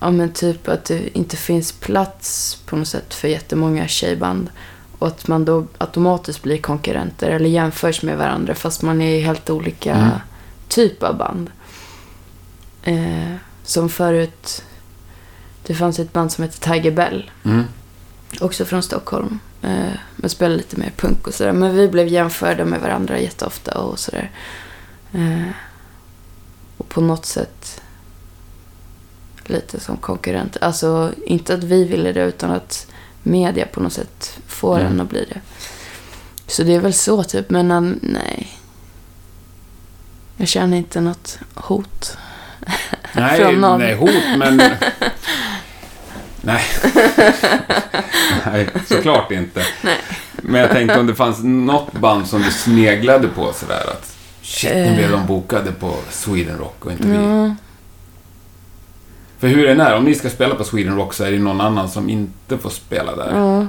Ja men typ att det inte finns plats på något sätt för jättemånga tjejband. Och att man då automatiskt blir konkurrenter eller jämförs med varandra fast man är helt olika Mm. typ av band. Eh, som förut, det fanns ett band som hette Tiger Bell, Mm. också från Stockholm. Eh, men spelade lite mer punk och sådär. Men vi blev jämförda med varandra jätteofta och sådär. Eh, och på något sätt lite som konkurrenter. Alltså inte att vi ville det utan att media på något sätt får Mm. en att bli det. Så det är väl så typ, men um, nej. Jag känner inte något hot. Nej, Från någon. nej, hot, men... nej. nej, såklart inte. Nej. Men jag tänkte om det fanns något band som du sneglade på sådär att shit, nu blev de bokade på Sweden Rock och inte vi. Ja. För hur är det är, om ni ska spela på Sweden Rock så är det någon annan som inte får spela där. Ja.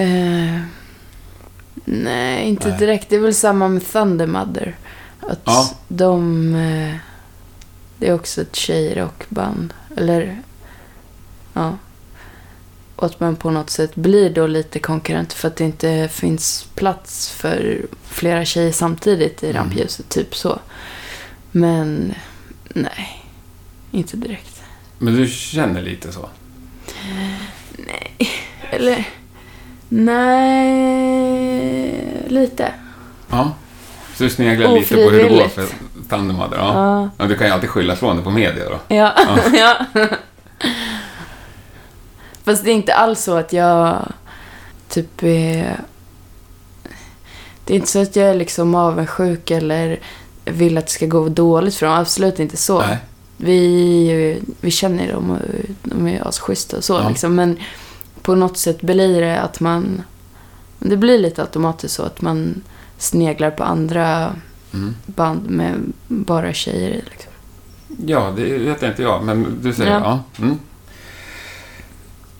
Eh, nej, inte Nej. direkt. Det är väl samma med Thunder Mother. Att Ja. de... Eh, det är också ett tjejrockband. Eller... Ja. Och att man på något sätt blir då lite konkurrent för att det inte finns plats för flera tjejer samtidigt i Mm. rampljuset. Typ så. Men nej, inte direkt. Men du känner lite så? Eller nej, lite. Ja. Så du sneglar lite på hur det går för Thundermother? Ja. Ja. ja. Du kan ju alltid skylla från det på media då. Ja. ja. Fast det är inte alls så att jag typ är... Det är inte så att jag är liksom avundsjuk eller vill att det ska gå dåligt för dem. Absolut inte så. Nej. Vi, vi känner dem och de är asschyssta och så Ja. liksom. Men på något sätt blir det att man... Det blir lite automatiskt så att man sneglar på andra Mm. band med bara tjejer i. Liksom. Ja, det vet inte jag, men du säger ja. Ja. Mm.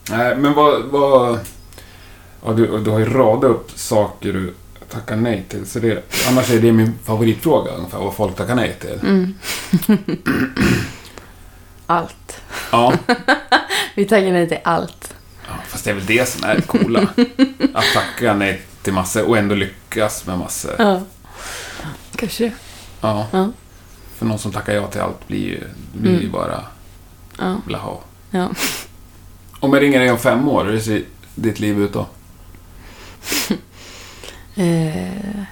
Nej, men vad... vad ja, du, du har ju radat upp saker du tackar nej till. Så det, annars är det min favoritfråga ungefär, vad folk tackar nej till. Mm. allt. Ja, Vi taggar nej till allt. ja, fast det är väl det som är det coola. Att tacka nej till massor och ändå lyckas med massor. Ja. Kanske. Ja, Ja. för någon som tackar ja till allt blir ju, blir ju Mm. bara Ja. blaha. Ja. Om jag ringer dig om fem år, hur ser ditt liv ut då? Eh,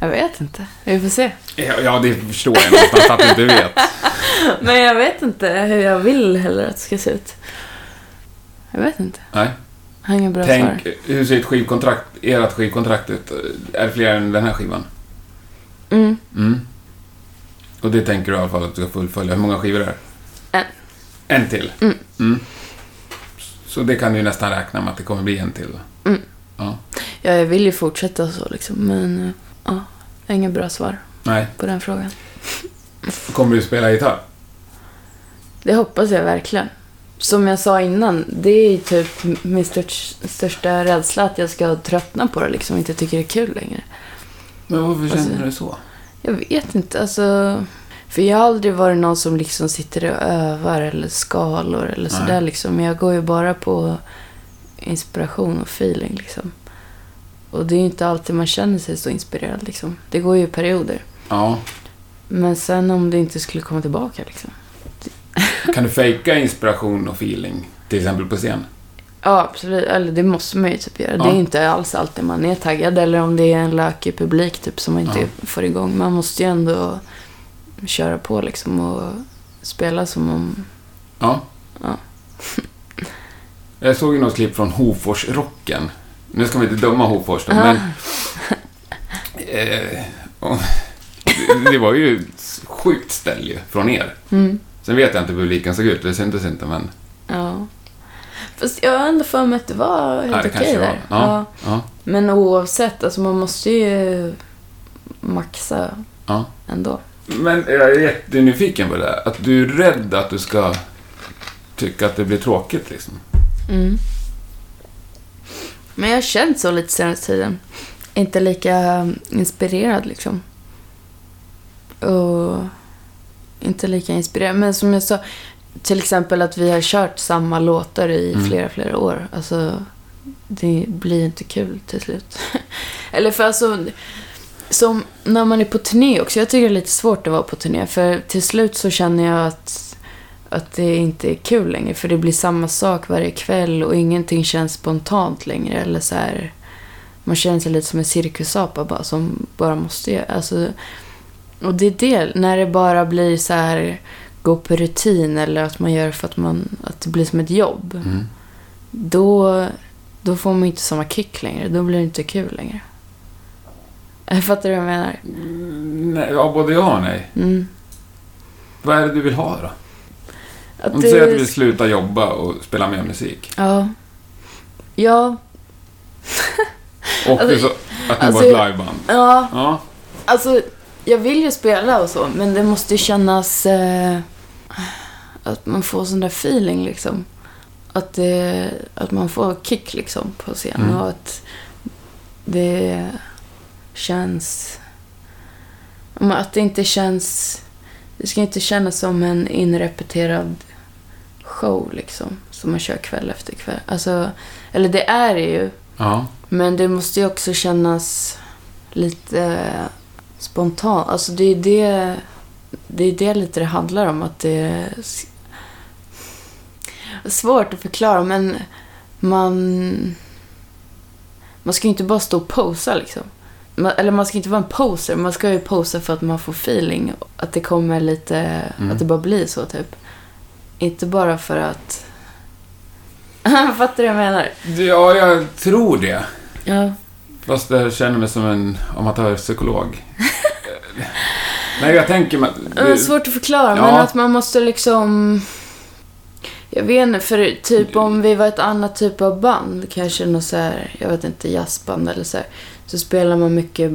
jag vet inte. Vi får se. Ja, ja det förstår jag någonstans att du inte vet. Men jag vet inte hur jag vill heller att det ska se ut. Jag vet inte. Nej. Jag har inga bra Tänk, svar. hur ser ett skivkontrakt, ert skivkontrakt ut? Är det fler än den här skivan? Mm. Mm. Och det tänker du i alla fall att du ska fullfölja. Hur många skivor är det? En. En till? Mm. Mm. Så det kan du ju nästan räkna med att det kommer bli en till. Mm. Ja. Ja, jag vill ju fortsätta så liksom. Men ja, jag har inga bra svar Nej. på den frågan. Kommer du spela gitarr? Det hoppas jag verkligen. Som jag sa innan, det är typ min störst, största rädsla att jag ska tröttna på det liksom inte tycker det är kul längre. Men varför Alltså- känner du så? Jag vet inte, alltså. För jag har aldrig varit någon som liksom sitter och övar eller skalor eller Nej. sådär liksom. Jag går ju bara på inspiration och feeling liksom. Och det är ju inte alltid man känner sig så inspirerad liksom. Det går ju i perioder. Ja. Men sen om det inte skulle komma tillbaka liksom. Kan du fejka inspiration och feeling? Till exempel på scen? Ja, absolut. Eller det måste man ju typ göra. Ja. Det är inte alls alltid man är taggad. Eller om det är en lökig publik typ som man inte Ja. får igång. Man måste ju ändå köra på liksom och spela som om... Ja. Ja. Jag såg ju något klipp från Hofors-rocken. Nu ska vi inte döma Hofors då, men... Eh, och- det, det var ju ett sjukt ställ ju, från er. Mm. Sen vet jag inte hur publiken såg ut, det syntes inte, men... Ja. Fast jag har ändå för mig att det var helt Ja, okej där. Ja. Ja. Men oavsett, alltså man måste ju maxa ja. ändå. Men jag är jättenyfiken på det där. Att du är rädd att du ska tycka att det blir tråkigt liksom. Mm. Men jag har känt så lite senaste tiden. Inte lika inspirerad liksom. Och inte lika inspirerad. Men som jag sa, till exempel att vi har kört samma låtar i Mm. flera, flera år. Alltså, det blir inte kul till slut. Eller för alltså, som när man är på turné också. Jag tycker det är lite svårt att vara på turné. För till slut så känner jag att, att det inte är kul längre. För det blir samma sak varje kväll och ingenting känns spontant längre. Eller så här, man känner sig lite som en cirkusapa bara som bara måste göra. Alltså, och det är det, när det bara blir så här gå på rutin eller att man gör för att, man, att det blir som ett jobb. Mm. Då, då får man inte samma kick längre. Då blir det inte kul längre. Fattar du vad jag menar? Nej, ja, både ja och nej. Mm. Vad är det du vill ha då? Att Om du säger att du vill sluta jobba och spela mer musik. Ja. Ja. Och Alltså, så, att ni alltså- var ett liveband. Ja, Ja. alltså jag vill ju spela och så, men det måste ju kännas eh, att man får sån där feeling liksom. Att, det, att man får kick liksom på scen Mm. och att det känns... Att det inte känns... Det ska inte kännas som en inrepeterad show liksom. som man kör kväll efter kväll. Alltså, eller det är det ju. Ja. Men det måste ju också kännas lite spontant. Alltså det är det, det är det lite det handlar om. Att det är svårt att förklara men man... Man ska ju inte bara stå och posa liksom. Man, eller man ska inte vara en poser. Man ska ju posa för att man får feeling. Att det kommer lite... Mm. Att det bara blir så typ. Inte bara för att... Fattar du vad jag menar? Ja, jag tror det. Ja. Fast jag känner mig som en amatörpsykolog. Nej, jag tänker mig... Det är svårt att förklara, Ja. men att man måste liksom... Jag vet inte, för typ om vi var ett annat typ av band, kanske något så här, jag vet inte, jazzband eller så här, så spelar man mycket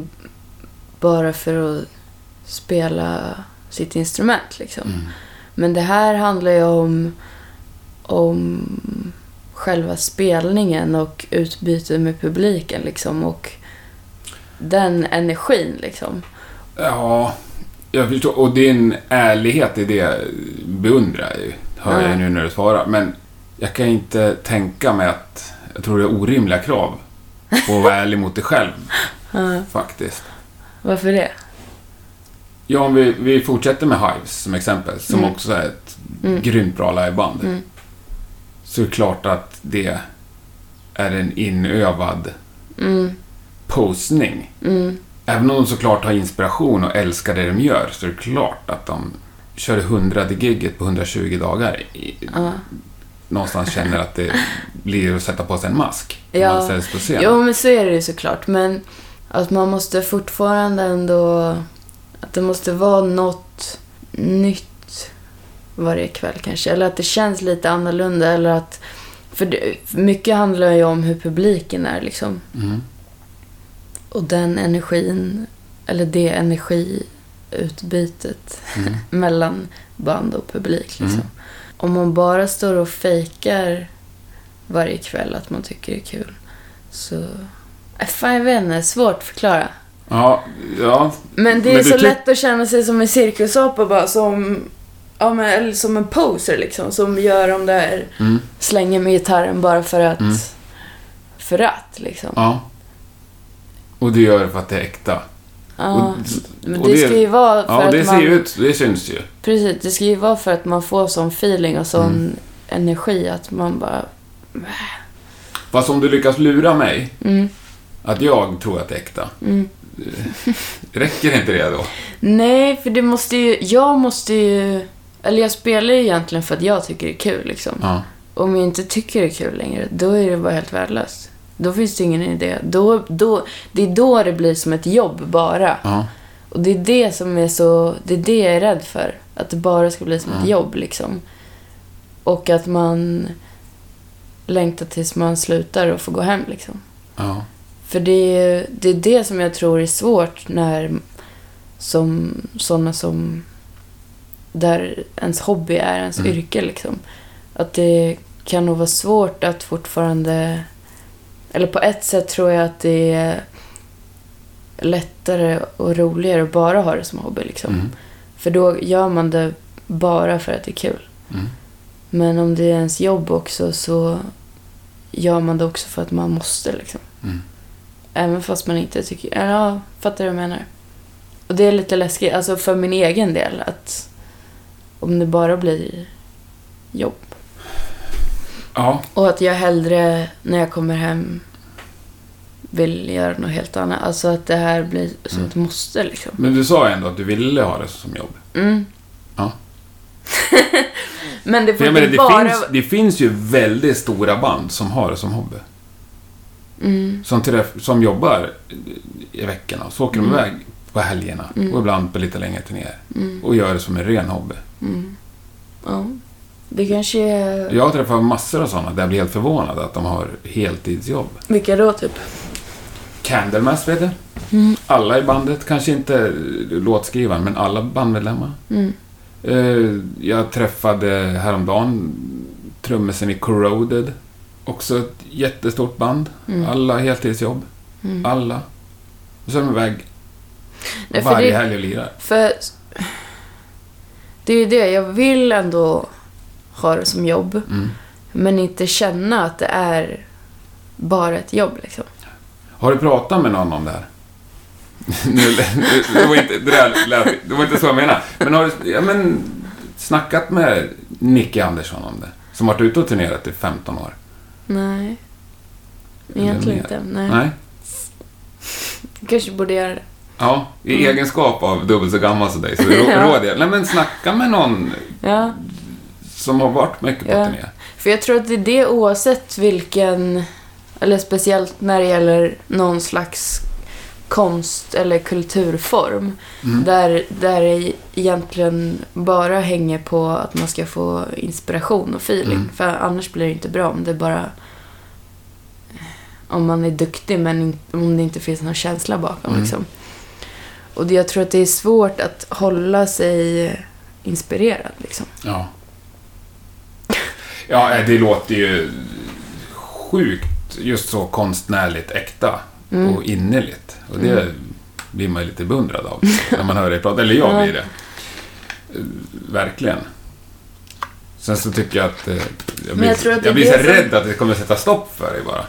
bara för att spela sitt instrument liksom. Mm. Men det här handlar ju om, om själva spelningen och utbytet med publiken liksom och den energin liksom. Ja, jag förstår. Och din ärlighet i det beundrar jag ju. Hör Ja. jag nu när du svarar. Men jag kan inte tänka mig att... Jag tror det är orimliga krav på att vara ärlig mot dig själv, faktiskt. Varför det? Ja, om vi, vi fortsätter med Hives som exempel, som Mm. också är ett Mm. grymt bra liveband. Mm. Så är det klart att det är en inövad Mm, posning. mm, Även om de såklart har inspiration och älskar det de gör, så är det klart att de kör hundrade gigget på 120 dagar. I. Någonstans känner att det blir att sätta på sig en mask. när Ja. Man ställs på scen. Jo, men så är det ju såklart. Men att man måste fortfarande ändå... Att det måste vara något nytt varje kväll kanske. Eller att det känns lite annorlunda. Eller att... För det, för mycket handlar ju om hur publiken är liksom. Mm. Och den energin, eller det energiutbytet Mm. mellan band och publik. Liksom. Mm. Om man bara står och fejkar varje kväll att man tycker det är kul så... Äh, fan, jag vet inte. Svårt att förklara. Ja, ja. Men det är Men så lätt att känna sig som en cirkusapa bara som... Ja, men, eller som en poser liksom. Som gör de där... Mm. Slänger med gitarren bara för att... Mm. För att liksom. ja. Och det gör det för att det är äkta. Ja. Och, Men och det ska ju vara för Ja, att det ser man... ju ut. Det syns ju. Precis, det ska ju vara för att man får sån feeling och sån Mm. energi att man bara... Fast om du lyckas lura mig Mm, att jag tror att det är äkta, mm. räcker inte det då? Nej, för det måste ju... Jag måste ju... Eller jag spelar ju egentligen för att jag tycker det är kul liksom. Ja. Om jag inte tycker det är kul längre, då är det bara helt värdelöst. Då finns det ingen idé. Då, då, det är då det blir som ett jobb bara. Ja. Och det är det som är så... Det är det jag är rädd för. Att det bara ska bli som ett Ja. jobb liksom. Och att man längtar tills man slutar och får gå hem liksom. Ja. För det är, det är det som jag tror är svårt när som sådana som där ens hobby är ens Mm. yrke liksom. Att det kan nog vara svårt att fortfarande eller på ett sätt tror jag att det är lättare och roligare att bara ha det som hobby liksom. Mm. För då gör man det bara för att det är kul. Mm. Men om det är ens jobb också så gör man det också för att man måste liksom. Mm. Även fast man inte tycker... eller Ja, fattar du vad jag menar? Och det är lite läskigt, alltså för min egen del, att om det bara blir jobb. Ja. Och att jag hellre, när jag kommer hem, vill göra något helt annat. Alltså att det här blir som Mm. ett måste liksom. Men du sa ändå att du ville ha det som jobb. Mm. Ja. Men det får inte det, bara... finns, det finns ju väldigt stora band som har det som hobby. Mm. Som, träff, som jobbar i veckorna. Så åker de Mm. iväg på helgerna. Mm. Och ibland på lite längre turnéer. Mm. Och gör det som en ren hobby. Mm. Ja. Det kanske är... Jag har träffat massor av sådana där jag blir helt förvånad att de har heltidsjobb. Vilka då, typ? Candlemass vet jag. Mm. Alla i bandet, kanske inte låtskrivaren, men alla bandmedlemmar. Mm. Eh, Jag träffade häromdagen trummisen i Corroded. Också ett jättestort band. Mm. Alla heltidsjobb. Mm. Alla. Och så är de iväg Nej, varje det- helg och lirar. För det är ju det, jag vill ändå ha det som jobb. Mm. Men inte känna att det är bara ett jobb liksom. Har du pratat med någon om det här? nu, det, var inte, det, där lät, det var inte så jag menade. Men har du ja, men, snackat med Nicky Andersson om det? Som varit ute och turnerat i 15 år. Nej. Egentligen inte. Nej. Nej. Kanske borde göra det. Ja, i Mm. egenskap av dubbelt så gammal som dig så råder jag. Nej men snacka med någon Ja. Som har varit mycket på Ja. turné. För jag tror att det är det oavsett vilken, eller speciellt när det gäller någon slags konst eller kulturform. Mm. Där, där det egentligen bara hänger på att man ska få inspiration och feeling. Mm. För annars blir det inte bra om det bara... Om man är duktig men om det inte finns någon känsla bakom. Mm. Liksom. Och det, jag tror att det är svårt att hålla sig inspirerad. Liksom. Ja. Ja, eh, det låter ju sjukt just så konstnärligt äkta Mm. och innerligt. Och det blir man ju lite beundrad av när man hör dig prata. Eller jag Ja. blir det. Eh, Verkligen. Sen så tycker jag att... eh, Jag blir, jag tror att jag blir så som- rädd att det kommer sätta stopp för dig bara.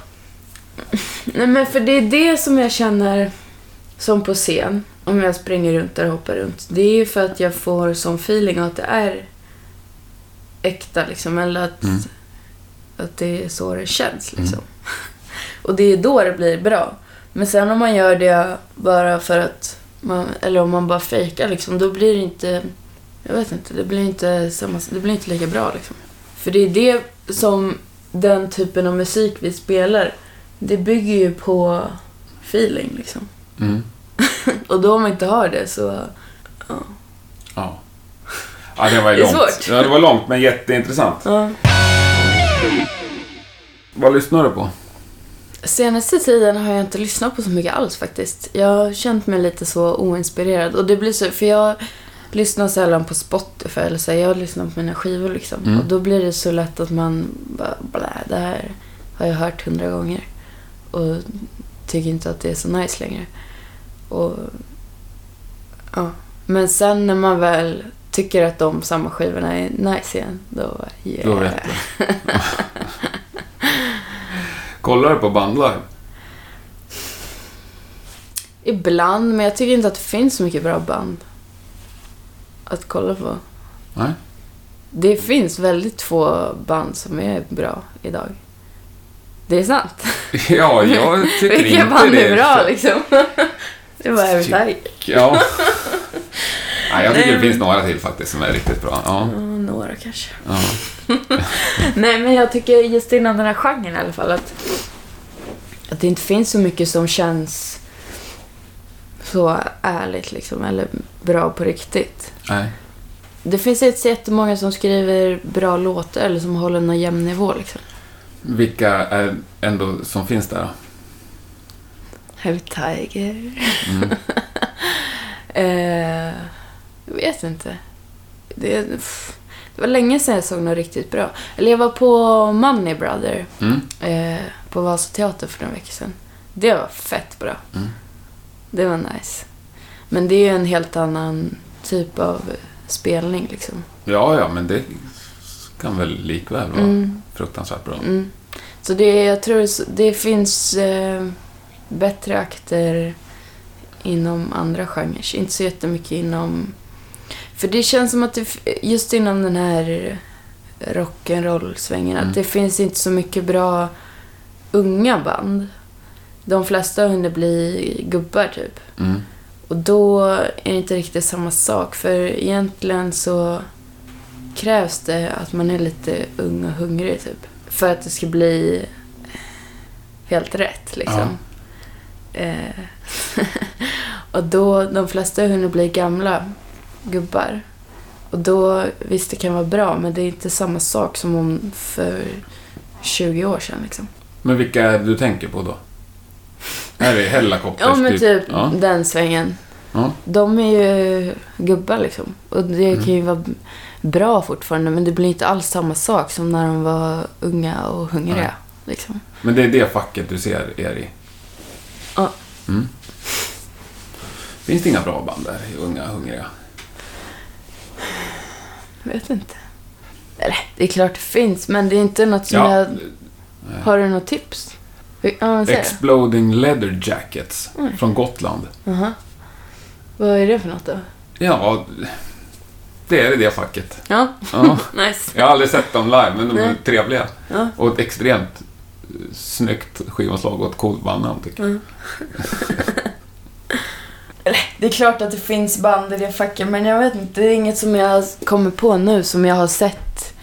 Nej men för det är det som jag känner som på scen. Om jag springer runt där och hoppar runt. Det är ju för att jag får sån feeling att det är äkta liksom. Eller att, Mm. att det är så det känns liksom. Och det är då det blir bra. Men sen om man gör det bara för att man, eller om man bara fejkar liksom, då blir det inte, jag vet inte, det blir inte samma, det blir inte lika bra liksom. För det är det som den typen av musik vi spelar, det bygger ju på feeling liksom. Mm. Och då om man inte har det så, ja. Ja. Ja, det var ju Det är långt. svårt. Ja, det var långt, men jätteintressant. ja. Vad lyssnar du på? Senaste tiden har jag inte lyssnat på så mycket alls faktiskt. Jag har känt mig lite så oinspirerad. Och det blir så, för jag lyssnar sällan på Spotify eller så. Jag lyssnar på mina skivor liksom. Mm. Och då blir det så lätt att man bara, blä, det här har jag hört hundra gånger. Och tycker inte att det är så nice längre. Och, ja. Men sen när man väl tycker att de samma skivorna är nice igen, då, yeah. Då vet du. Kollar du på bandlive? Ibland, men jag tycker inte att det finns så mycket bra band att kolla på. Nej. Det finns väldigt få band som är bra idag. Det är sant. Ja, jag tycker Vilka inte band det. är bra liksom? det var Heavy Tiger. Ja. Jag tycker Nej, det finns några till faktiskt som är riktigt bra. Ja. Ja, några kanske. ja. Nej, men jag tycker just inom den här genren i alla fall att, att det inte finns så mycket som känns så ärligt liksom, eller bra på riktigt. Nej. Det finns inte så jättemånga som skriver bra låtar eller som håller någon jämn nivå liksom. Vilka är ändå som finns där då? Heavy Tiger. Mm. eh, jag vet inte. Det, det var länge sedan jag såg något riktigt bra. Eller jag var på Money Brother Mm. eh, på Vasateatern för några veckor sedan. Det var fett bra. Mm. Det var nice. Men det är ju en helt annan typ av spelning liksom. Ja, ja, men det kan väl likväl vara Mm. fruktansvärt bra. Mm. Så det, jag tror det finns eh, bättre akter inom andra genrer. Inte så jättemycket inom... För det känns som att det, just inom den här rock'n'roll-svängen, Mm. att det finns inte så mycket bra unga band. De flesta har hunnit bli gubbar typ. Mm. Och då är det inte riktigt samma sak. För egentligen så krävs det att man är lite ung och hungrig typ. För att det ska bli helt rätt liksom. Eh, och då, de flesta har hunnit bli gamla gubbar. Och då, visst det kan vara bra, men det är inte samma sak som om för 20 år sedan liksom. Men vilka är det du tänker på då? Är det Hellacopters? Ja, men typ Ja. den svängen. Ja. De är ju gubbar liksom. Och det Mm. kan ju vara bra fortfarande, men det blir inte alls samma sak som när de var unga och hungriga. Nej. Liksom. Men det är det facket du ser er i? Ja. Mm. Finns det inga bra band där, unga hungriga? Jag vet inte. Eller, det är klart det finns, men det är inte något som Ja. jag... Har du något tips? Ja. Exploding Leather Jackets Oj. från Gotland. Jaha. Vad är det för något då? Ja, det är det facket. Ja, Ja. nice. Jag har aldrig sett dem live, men de är Nej. trevliga. Ja. Och ett extremt snyggt skivomslag och ett coolt bandnamn tycker jag. Det är klart att det finns band i det facket, men jag vet inte. Det är inget som jag kommer på nu som jag har sett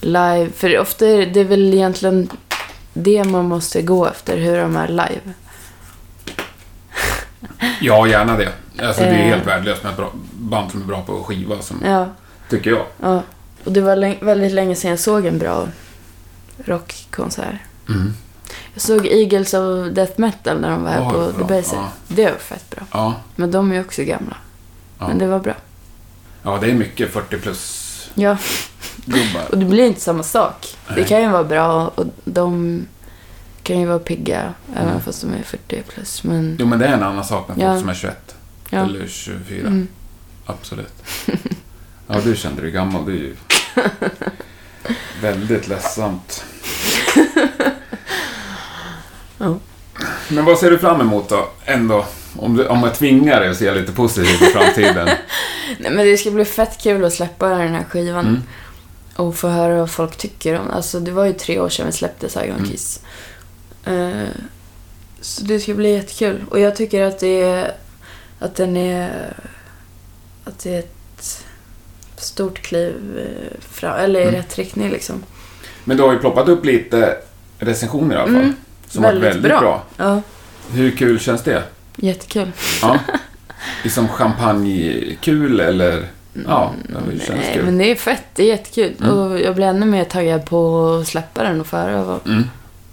live. För ofta är det, det är väl egentligen det man måste gå efter, hur de är live. Ja, gärna det. Alltså det är Eh. helt värdelöst med band som är bra på skiva, som, Ja, tycker jag. ja. Och det var väldigt länge sedan jag såg en bra rockkonsert. Mm. Jag såg Eagles of Death Metal när de var här Ja, på bra. Debaser. Ja. Det var fett bra. Ja, Men de är också gamla. ja. Men det var bra. ja, det är mycket 40 plus Ja, gubbar. och det blir inte samma sak. Det Nej. kan ju vara bra och de kan ju vara pigga även Mm. fast de är 40 plus. Men Jo, men det är en annan sak med folk Ja. som är 21 ja. eller 24. Mm. Absolut. Ja, du kände dig gammal. Det är ju väldigt ledsamt. Ja. Men vad ser du fram emot då? Ändå. Om, du, om jag tvingar dig att se lite positivt på framtiden. Nej, men det ska bli fett kul att släppa den här skivan. Mm. Och få höra vad folk tycker om Alltså det var ju tre år sedan vi släppte Saigon Mm. Kiss. Eh, så det ska bli jättekul. Och jag tycker att det är... Att den är... Att det är ett stort kliv eh, fram, eller i Mm. rätt riktning liksom. Men du har ju ploppat upp lite recensioner i alla fall. Mm. Som var väldigt bra. bra. Ja, Hur kul känns det? jättekul. Ja. Liksom champagnekul eller? Ja, det känns Nej, kul. men det är fett. Det är jättekul. Mm. Och jag blir ännu mer taggad på att släppa den och få höra vad Mm.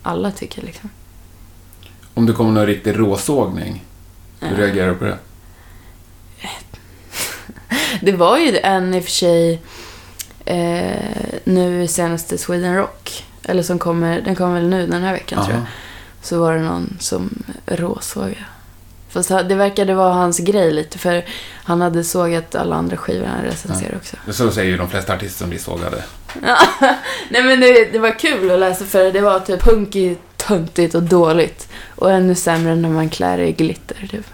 alla tycker liksom. Om det kommer någon riktig råsågning, hur reagerar du på det? Det var ju en i och för sig eh, nu senaste Sweden Rock. Eller som kommer, den kommer väl nu den här veckan tror jag. Aha. Så var det någon som råsågade. Fast det verkade vara hans grej lite för han hade sågat alla andra skivor han recenserade också. Så säger ju de flesta artister som blir sågade. Nej men det, det var kul att läsa för det var typ punkigt, töntigt och dåligt. Och ännu sämre när man klär i glitter typ.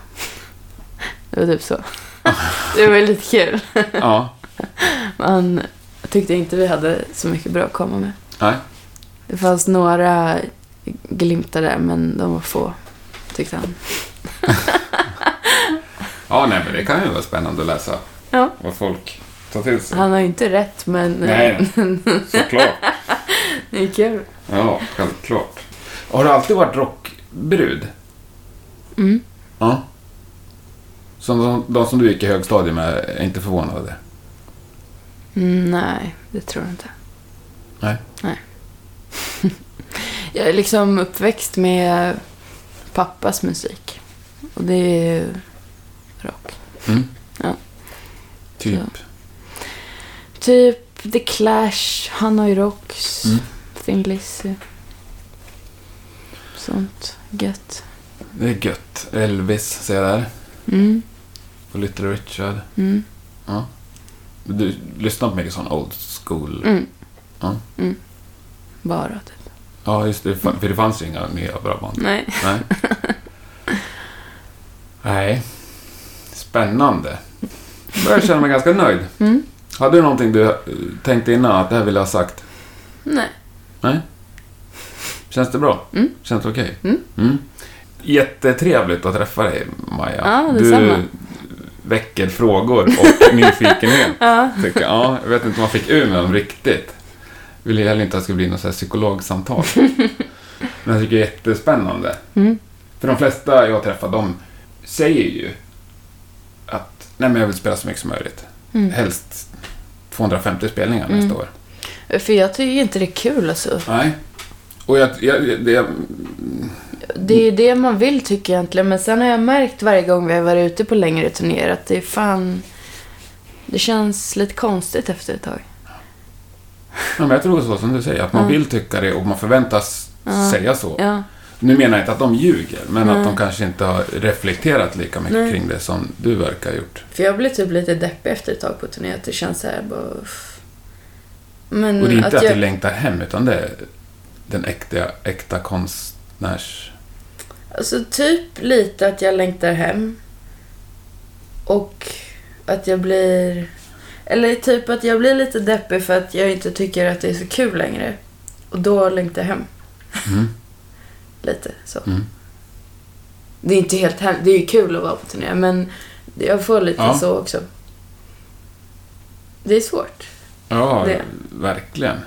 Det var typ så. Det var väldigt kul. Ja. Man tyckte inte vi hade så mycket bra att komma med. Nej. Det fanns några glimtar där, men de var få, tyckte han. Ja, nej, men det kan ju vara spännande att läsa Ja. vad folk tar till sig. Han har ju inte rätt, men Nej, såklart. det är kul. Ja, självklart. Har du alltid varit rockbrud? Mm. Ja. Som de, de som du gick i högstadiet med är inte förvånade? Mm, nej, det tror jag inte. Nej. Jag är liksom uppväxt med pappas musik. Och det är ju rock. Mm. Ja. Typ. Typ The Clash, Hanoi Rocks, Mm. Thin Lizzy. Sånt gött. Det är gött. Elvis, ser jag där. Mm, Och Little Richard. mm, Ja. Du lyssnar på mycket sån old school? mm. Ja. Mm. Bara typ. Ja, just det. För det fanns ju inga nya bra band. Nej. Nej. Nej. Spännande. Jag börjar känna mig ganska nöjd. Mm. Hade du någonting du eh, tänkte innan att det här vill jag ha sagt? Nej. Nej? Känns det bra? Mm. Känns det okej? Mm. Jättetrevligt att träffa dig, Maja. Ja, du väcker frågor och nyfikenhet. Ja. Tycker, jag. ja, jag vet inte om man fick ur med dem riktigt. Vill ju heller inte att det ska bli något så här psykologsamtal. Men jag tycker det är jättespännande. Mm. För de flesta jag träffar, de säger ju att nej men jag vill spela så mycket som möjligt. Mm. Helst 250 spelningar Mm. nästa år. För jag tycker inte det är kul alltså. Nej. Och jag, jag, det, Det är ju det man vill tycker jag egentligen. Men sen har jag märkt varje gång vi har varit ute på längre turnéer att det är fan... Det känns lite konstigt efter ett tag. Ja, men jag tror så som du säger, att man vill tycka det och man förväntas säga så. Ja. Nu menar jag inte att de ljuger, men Nej. att de kanske inte har reflekterat lika mycket Nej. kring det som du verkar ha gjort. För jag blir typ lite deppig efter ett tag på turné. Att det känns så här bara... Men Och det är inte att, att jag... du längtar hem, utan det är den äkta, äkta konstnärs... Alltså typ lite att jag längtar hem. Och att jag blir... Eller typ att jag blir lite deppig för att jag inte tycker att det är så kul längre. Och då längtar jag hem. Mm. Lite så. Mm. Det är inte helt hem. Det är ju kul att vara på turné men jag får lite Ja. så också. Det är svårt. Ja, Det. verkligen.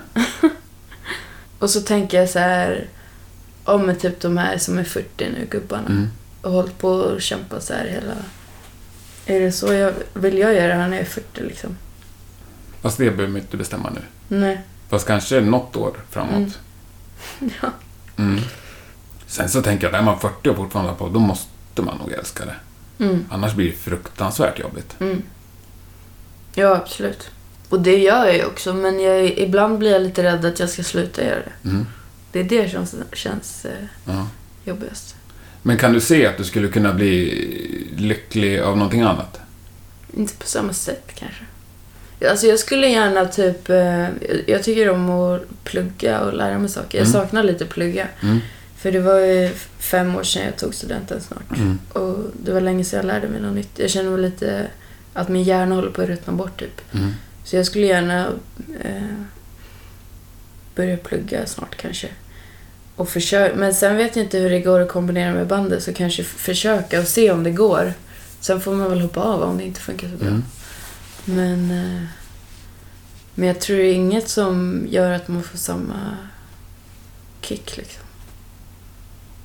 Och så tänker jag så här. Om typ de här som är 40 nu, gubbarna. Mm. och hållit på och kämpat så här hela... Är det så jag vill jag göra när jag är 40 liksom? Fast det behöver man inte bestämma nu. Nej. Fast kanske något år framåt. Mm. Ja. Mm. Sen så tänker jag, är man 40 och fortfarande på, då måste man nog älska det. Mm. Annars blir det fruktansvärt jobbigt. Mm. Ja, absolut. Och det gör jag ju också, men jag, ibland blir jag lite rädd att jag ska sluta göra det. Mm. Det är det som känns eh, Ja. jobbigast. Men kan du se att du skulle kunna bli lycklig av någonting annat? Inte på samma sätt kanske. Alltså jag skulle gärna typ... Eh, jag tycker om att plugga och lära mig saker. Jag Mm. saknar lite plugga. Mm. För det var ju fem år sedan jag tog studenten snart. Mm. Och det var länge sedan jag lärde mig något nytt. Jag känner väl lite att min hjärna håller på att ruttna bort typ. Mm. Så jag skulle gärna eh, börja plugga snart kanske. Och försöka, men sen vet jag inte hur det går att kombinera med bandet så kanske försöka och se om det går. Sen får man väl hoppa av om det inte funkar så bra. Men, eh, men jag tror det är inget som gör att man får samma kick liksom.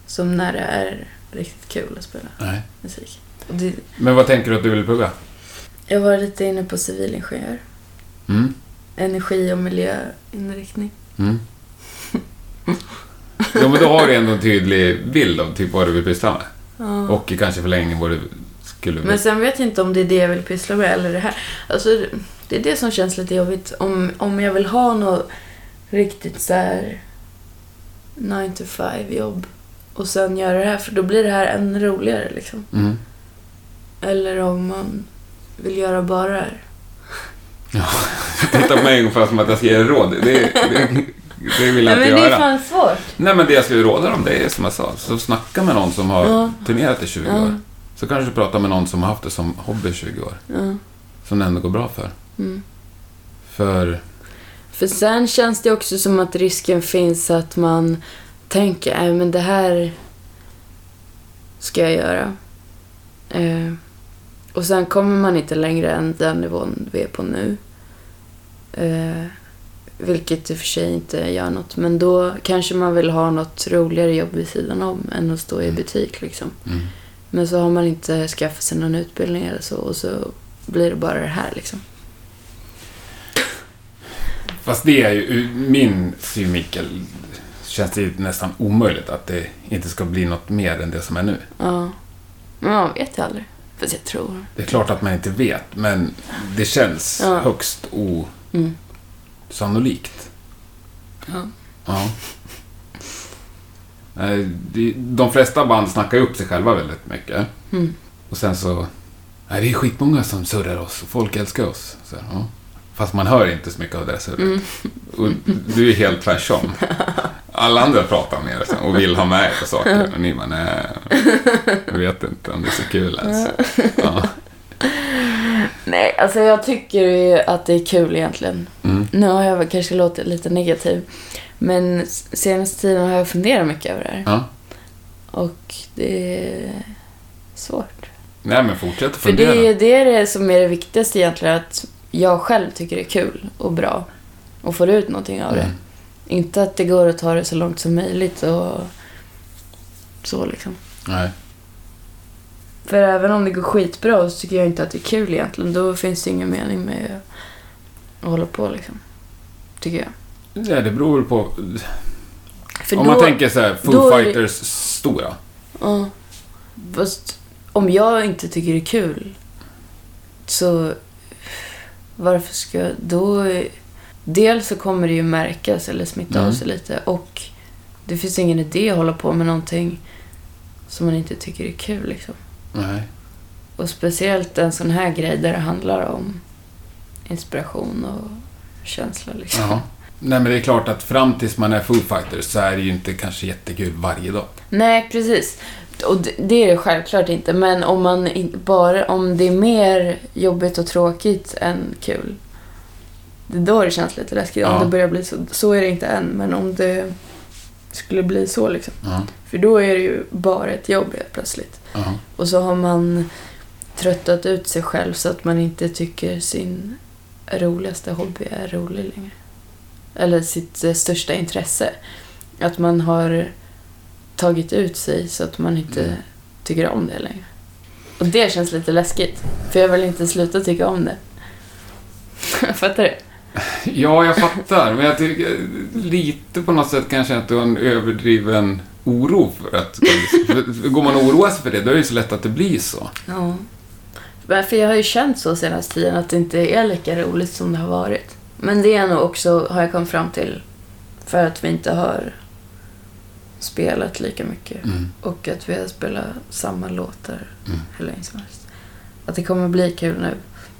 Som när det är riktigt kul att spela Nej. musik. Det, Men vad tänker du att du vill plugga? jag var lite inne på civilingenjör. Mm. Energi och miljöinriktning. Mm. Jo, men då har du ändå en tydlig bild av typ vad du vill pyssla med. Ja. Och i kanske förlängning vad du skulle. Men sen vet jag inte om det är det jag vill pyssla med eller det här. Alltså, det är det som känns lite jobbigt. Om, om jag vill ha något riktigt så här 9 to 5 jobb och sen göra det här, för då blir det här ännu roligare liksom. Mm. Eller om man vill göra bara det här. Titta på mig ungefär som att jag ska ge råd. Det, det, det vill jag Nej, inte men det göra. är fan svårt. Nej, men det jag skulle råda dem, det är som jag sa. Så snacka med någon som har Ja. turnerat i 20 Ja. Så kanske du pratar med någon som har haft det som hobby i 20 år. Ja. Som det ändå går bra för. Mm. För... För sen känns det också som att risken finns att man tänker, nej men det här ska jag göra. Eh, och sen kommer man inte längre än den nivån vi är på nu. Eh, vilket i och för sig inte gör något. Men då kanske man vill ha något roligare jobb vid sidan om än att stå i Mm. butik liksom. Mm. Men så har man inte skaffat sig någon utbildning eller så och så blir det bara det här liksom. Fast det är ju, ur min synvinkel, känns det ju nästan omöjligt att det inte ska bli något mer än det som är nu. Ja. Men man vet ju aldrig. Fast jag tror. Det är klart att man inte vet, men det känns Ja. högst Mm. osannolikt. Ja. Ja. Det- De flesta band snackar ju upp sig själva väldigt mycket. Mm. Och sen så... Nej, det är skitmånga som surrar oss och folk älskar oss. Så, ja. Fast man hör inte så mycket av det surret. Mm. Och du är helt tvärsom. Alla andra pratar med er och vill ha med er på saker. Och ni bara, nej, jag vet inte om det är så kul ens. Ja. Nej, alltså jag tycker ju att det är kul egentligen. Mm. Nu har jag kanske låtit lite negativ. Men senaste tiden har jag funderat mycket över det här. Ja. Och det är svårt. Nej, men fortsätt att För fundera. det är det, det som är det viktigaste egentligen. Att jag själv tycker det är kul och bra. Och får ut någonting av det. Mm. Inte att det går att ta det så långt som möjligt och så liksom. Nej. För även om det går skitbra så tycker jag inte att det är kul egentligen. Då finns det ingen mening med att hålla på liksom. Tycker jag. Ja, det beror på. För Om då, man tänker så här, Foo då är det- Fighters stora. Ja. Fast om jag inte tycker det är kul så varför ska jag... Då... Dels så kommer det ju märkas eller smitta Mm. av sig lite och det finns ingen idé att hålla på med någonting som man inte tycker är kul liksom. Nej. Och speciellt en sån här grej där det handlar om inspiration och känsla liksom. Ja. Nej, men det är klart att fram tills man är Foo Fighters så är det ju inte kanske jättekul varje dag. Nej, precis. Och det, är det självklart inte. Men om man bara, om det är mer jobbigt och tråkigt än kul. Det är då det känns lite läskigt. Ja. Om det börjar bli så. Så är det inte än, men om det skulle bli så liksom. Ja. För då är det ju bara ett jobb helt plötsligt. Ja. Och så har man tröttat ut sig själv så att man inte tycker sin roligaste hobby är rolig längre. Eller sitt eh, största intresse. Att man har tagit ut sig så att man inte Mm. tycker om det längre. Och det känns lite läskigt. För jag vill inte sluta tycka om det. Fattar du? Ja, jag fattar. Men jag tycker lite på något sätt kanske att du har en överdriven oro för att... För går man och oroar sig för det, då är det ju så lätt att det blir så. Ja. För jag har ju känt så senaste tiden att det inte är lika roligt som det har varit. Men det är nog också, har jag kommit fram till, för att vi inte har spelat lika mycket. Mm. Och att vi har spelat samma låtar Mm. hur länge som helst. Att det kommer bli kul nu.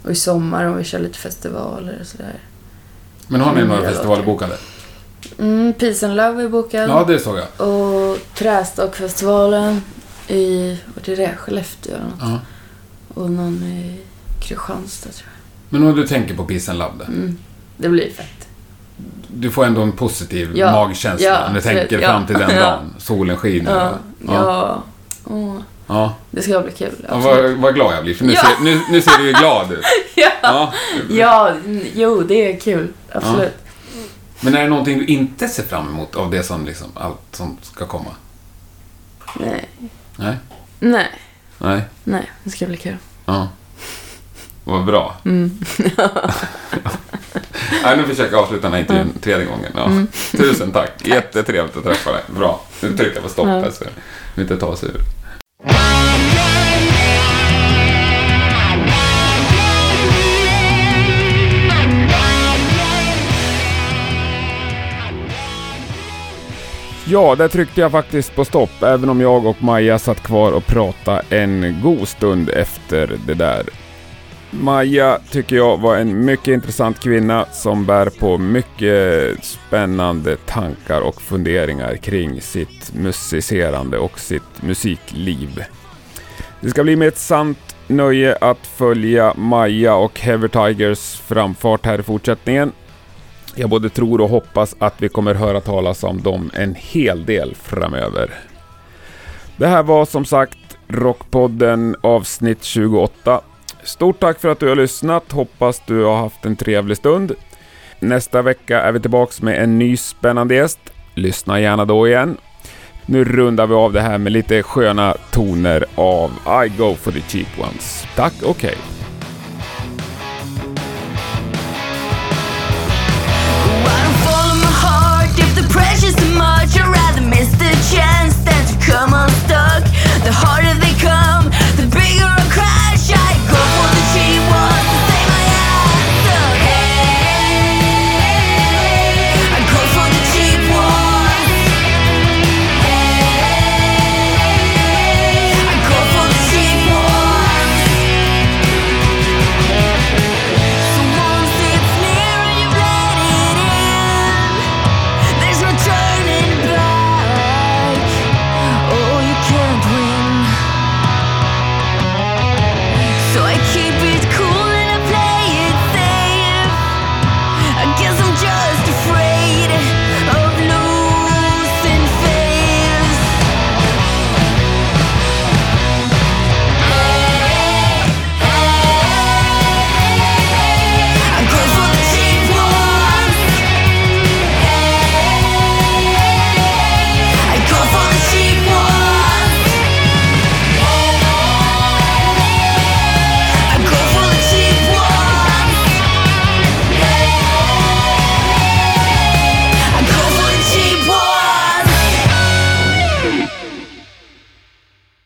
Och i sommar om vi kör lite festivaler och sådär. Men har ni några jag festivaler bokade? Mm, Peace and Love är bokad. Ja, det såg jag. Och Trästockfestivalen i, vad är det, Skellefteå eller något. Ja. Och någon i Kristianstad tror Men om du tänker på Peace and Love jag. Mm. Det blir fett. Du får ändå en positiv Ja. magkänsla Ja, om du tänker Ja. fram till den Ja. dagen. Solen skiner. Ja. Ja. Ja. Åh, ja. det ska bli kul. ja vad, vad glad jag blir, för nu, Ja. ser, nu, nu ser du ju glad ut. Ja. Ja. Ja, jo, det är kul. Absolut. Men är det någonting du inte ser fram emot av det som liksom, allt som ska komma? Nej. Nej? Nej. Nej? Nej, det ska bli kul. Ja. Vad bra. Mm. Nej, nu försöker jag avsluta den här intervjun tredje gången. Ja. Mm. Tusen tack. Jättetrevligt att träffa dig. Bra. Nu tryckte jag på stopp Ja. här så vi inte tar oss ur. Ja, där tryckte jag faktiskt på stopp, även om jag och Maja satt kvar och pratade en god stund efter det där. Maja tycker jag var en mycket intressant kvinna som bär på mycket spännande tankar och funderingar kring sitt musicerande och sitt musikliv. Det ska bli med ett sant nöje att följa Maja och Heavy Tigers framfart här i fortsättningen. Jag både tror och hoppas att vi kommer höra talas om dem en hel del framöver. Det här var som sagt Rockpodden avsnitt 28. Stort tack för att du har lyssnat. Hoppas du har haft en trevlig stund. Nästa vecka är vi tillbaks med en ny spännande gäst. Lyssna gärna då igen. Nu rundar vi av det här med lite sköna toner av I Go For The Cheap Ones. Tack, och I don't follow my heart if the pressure's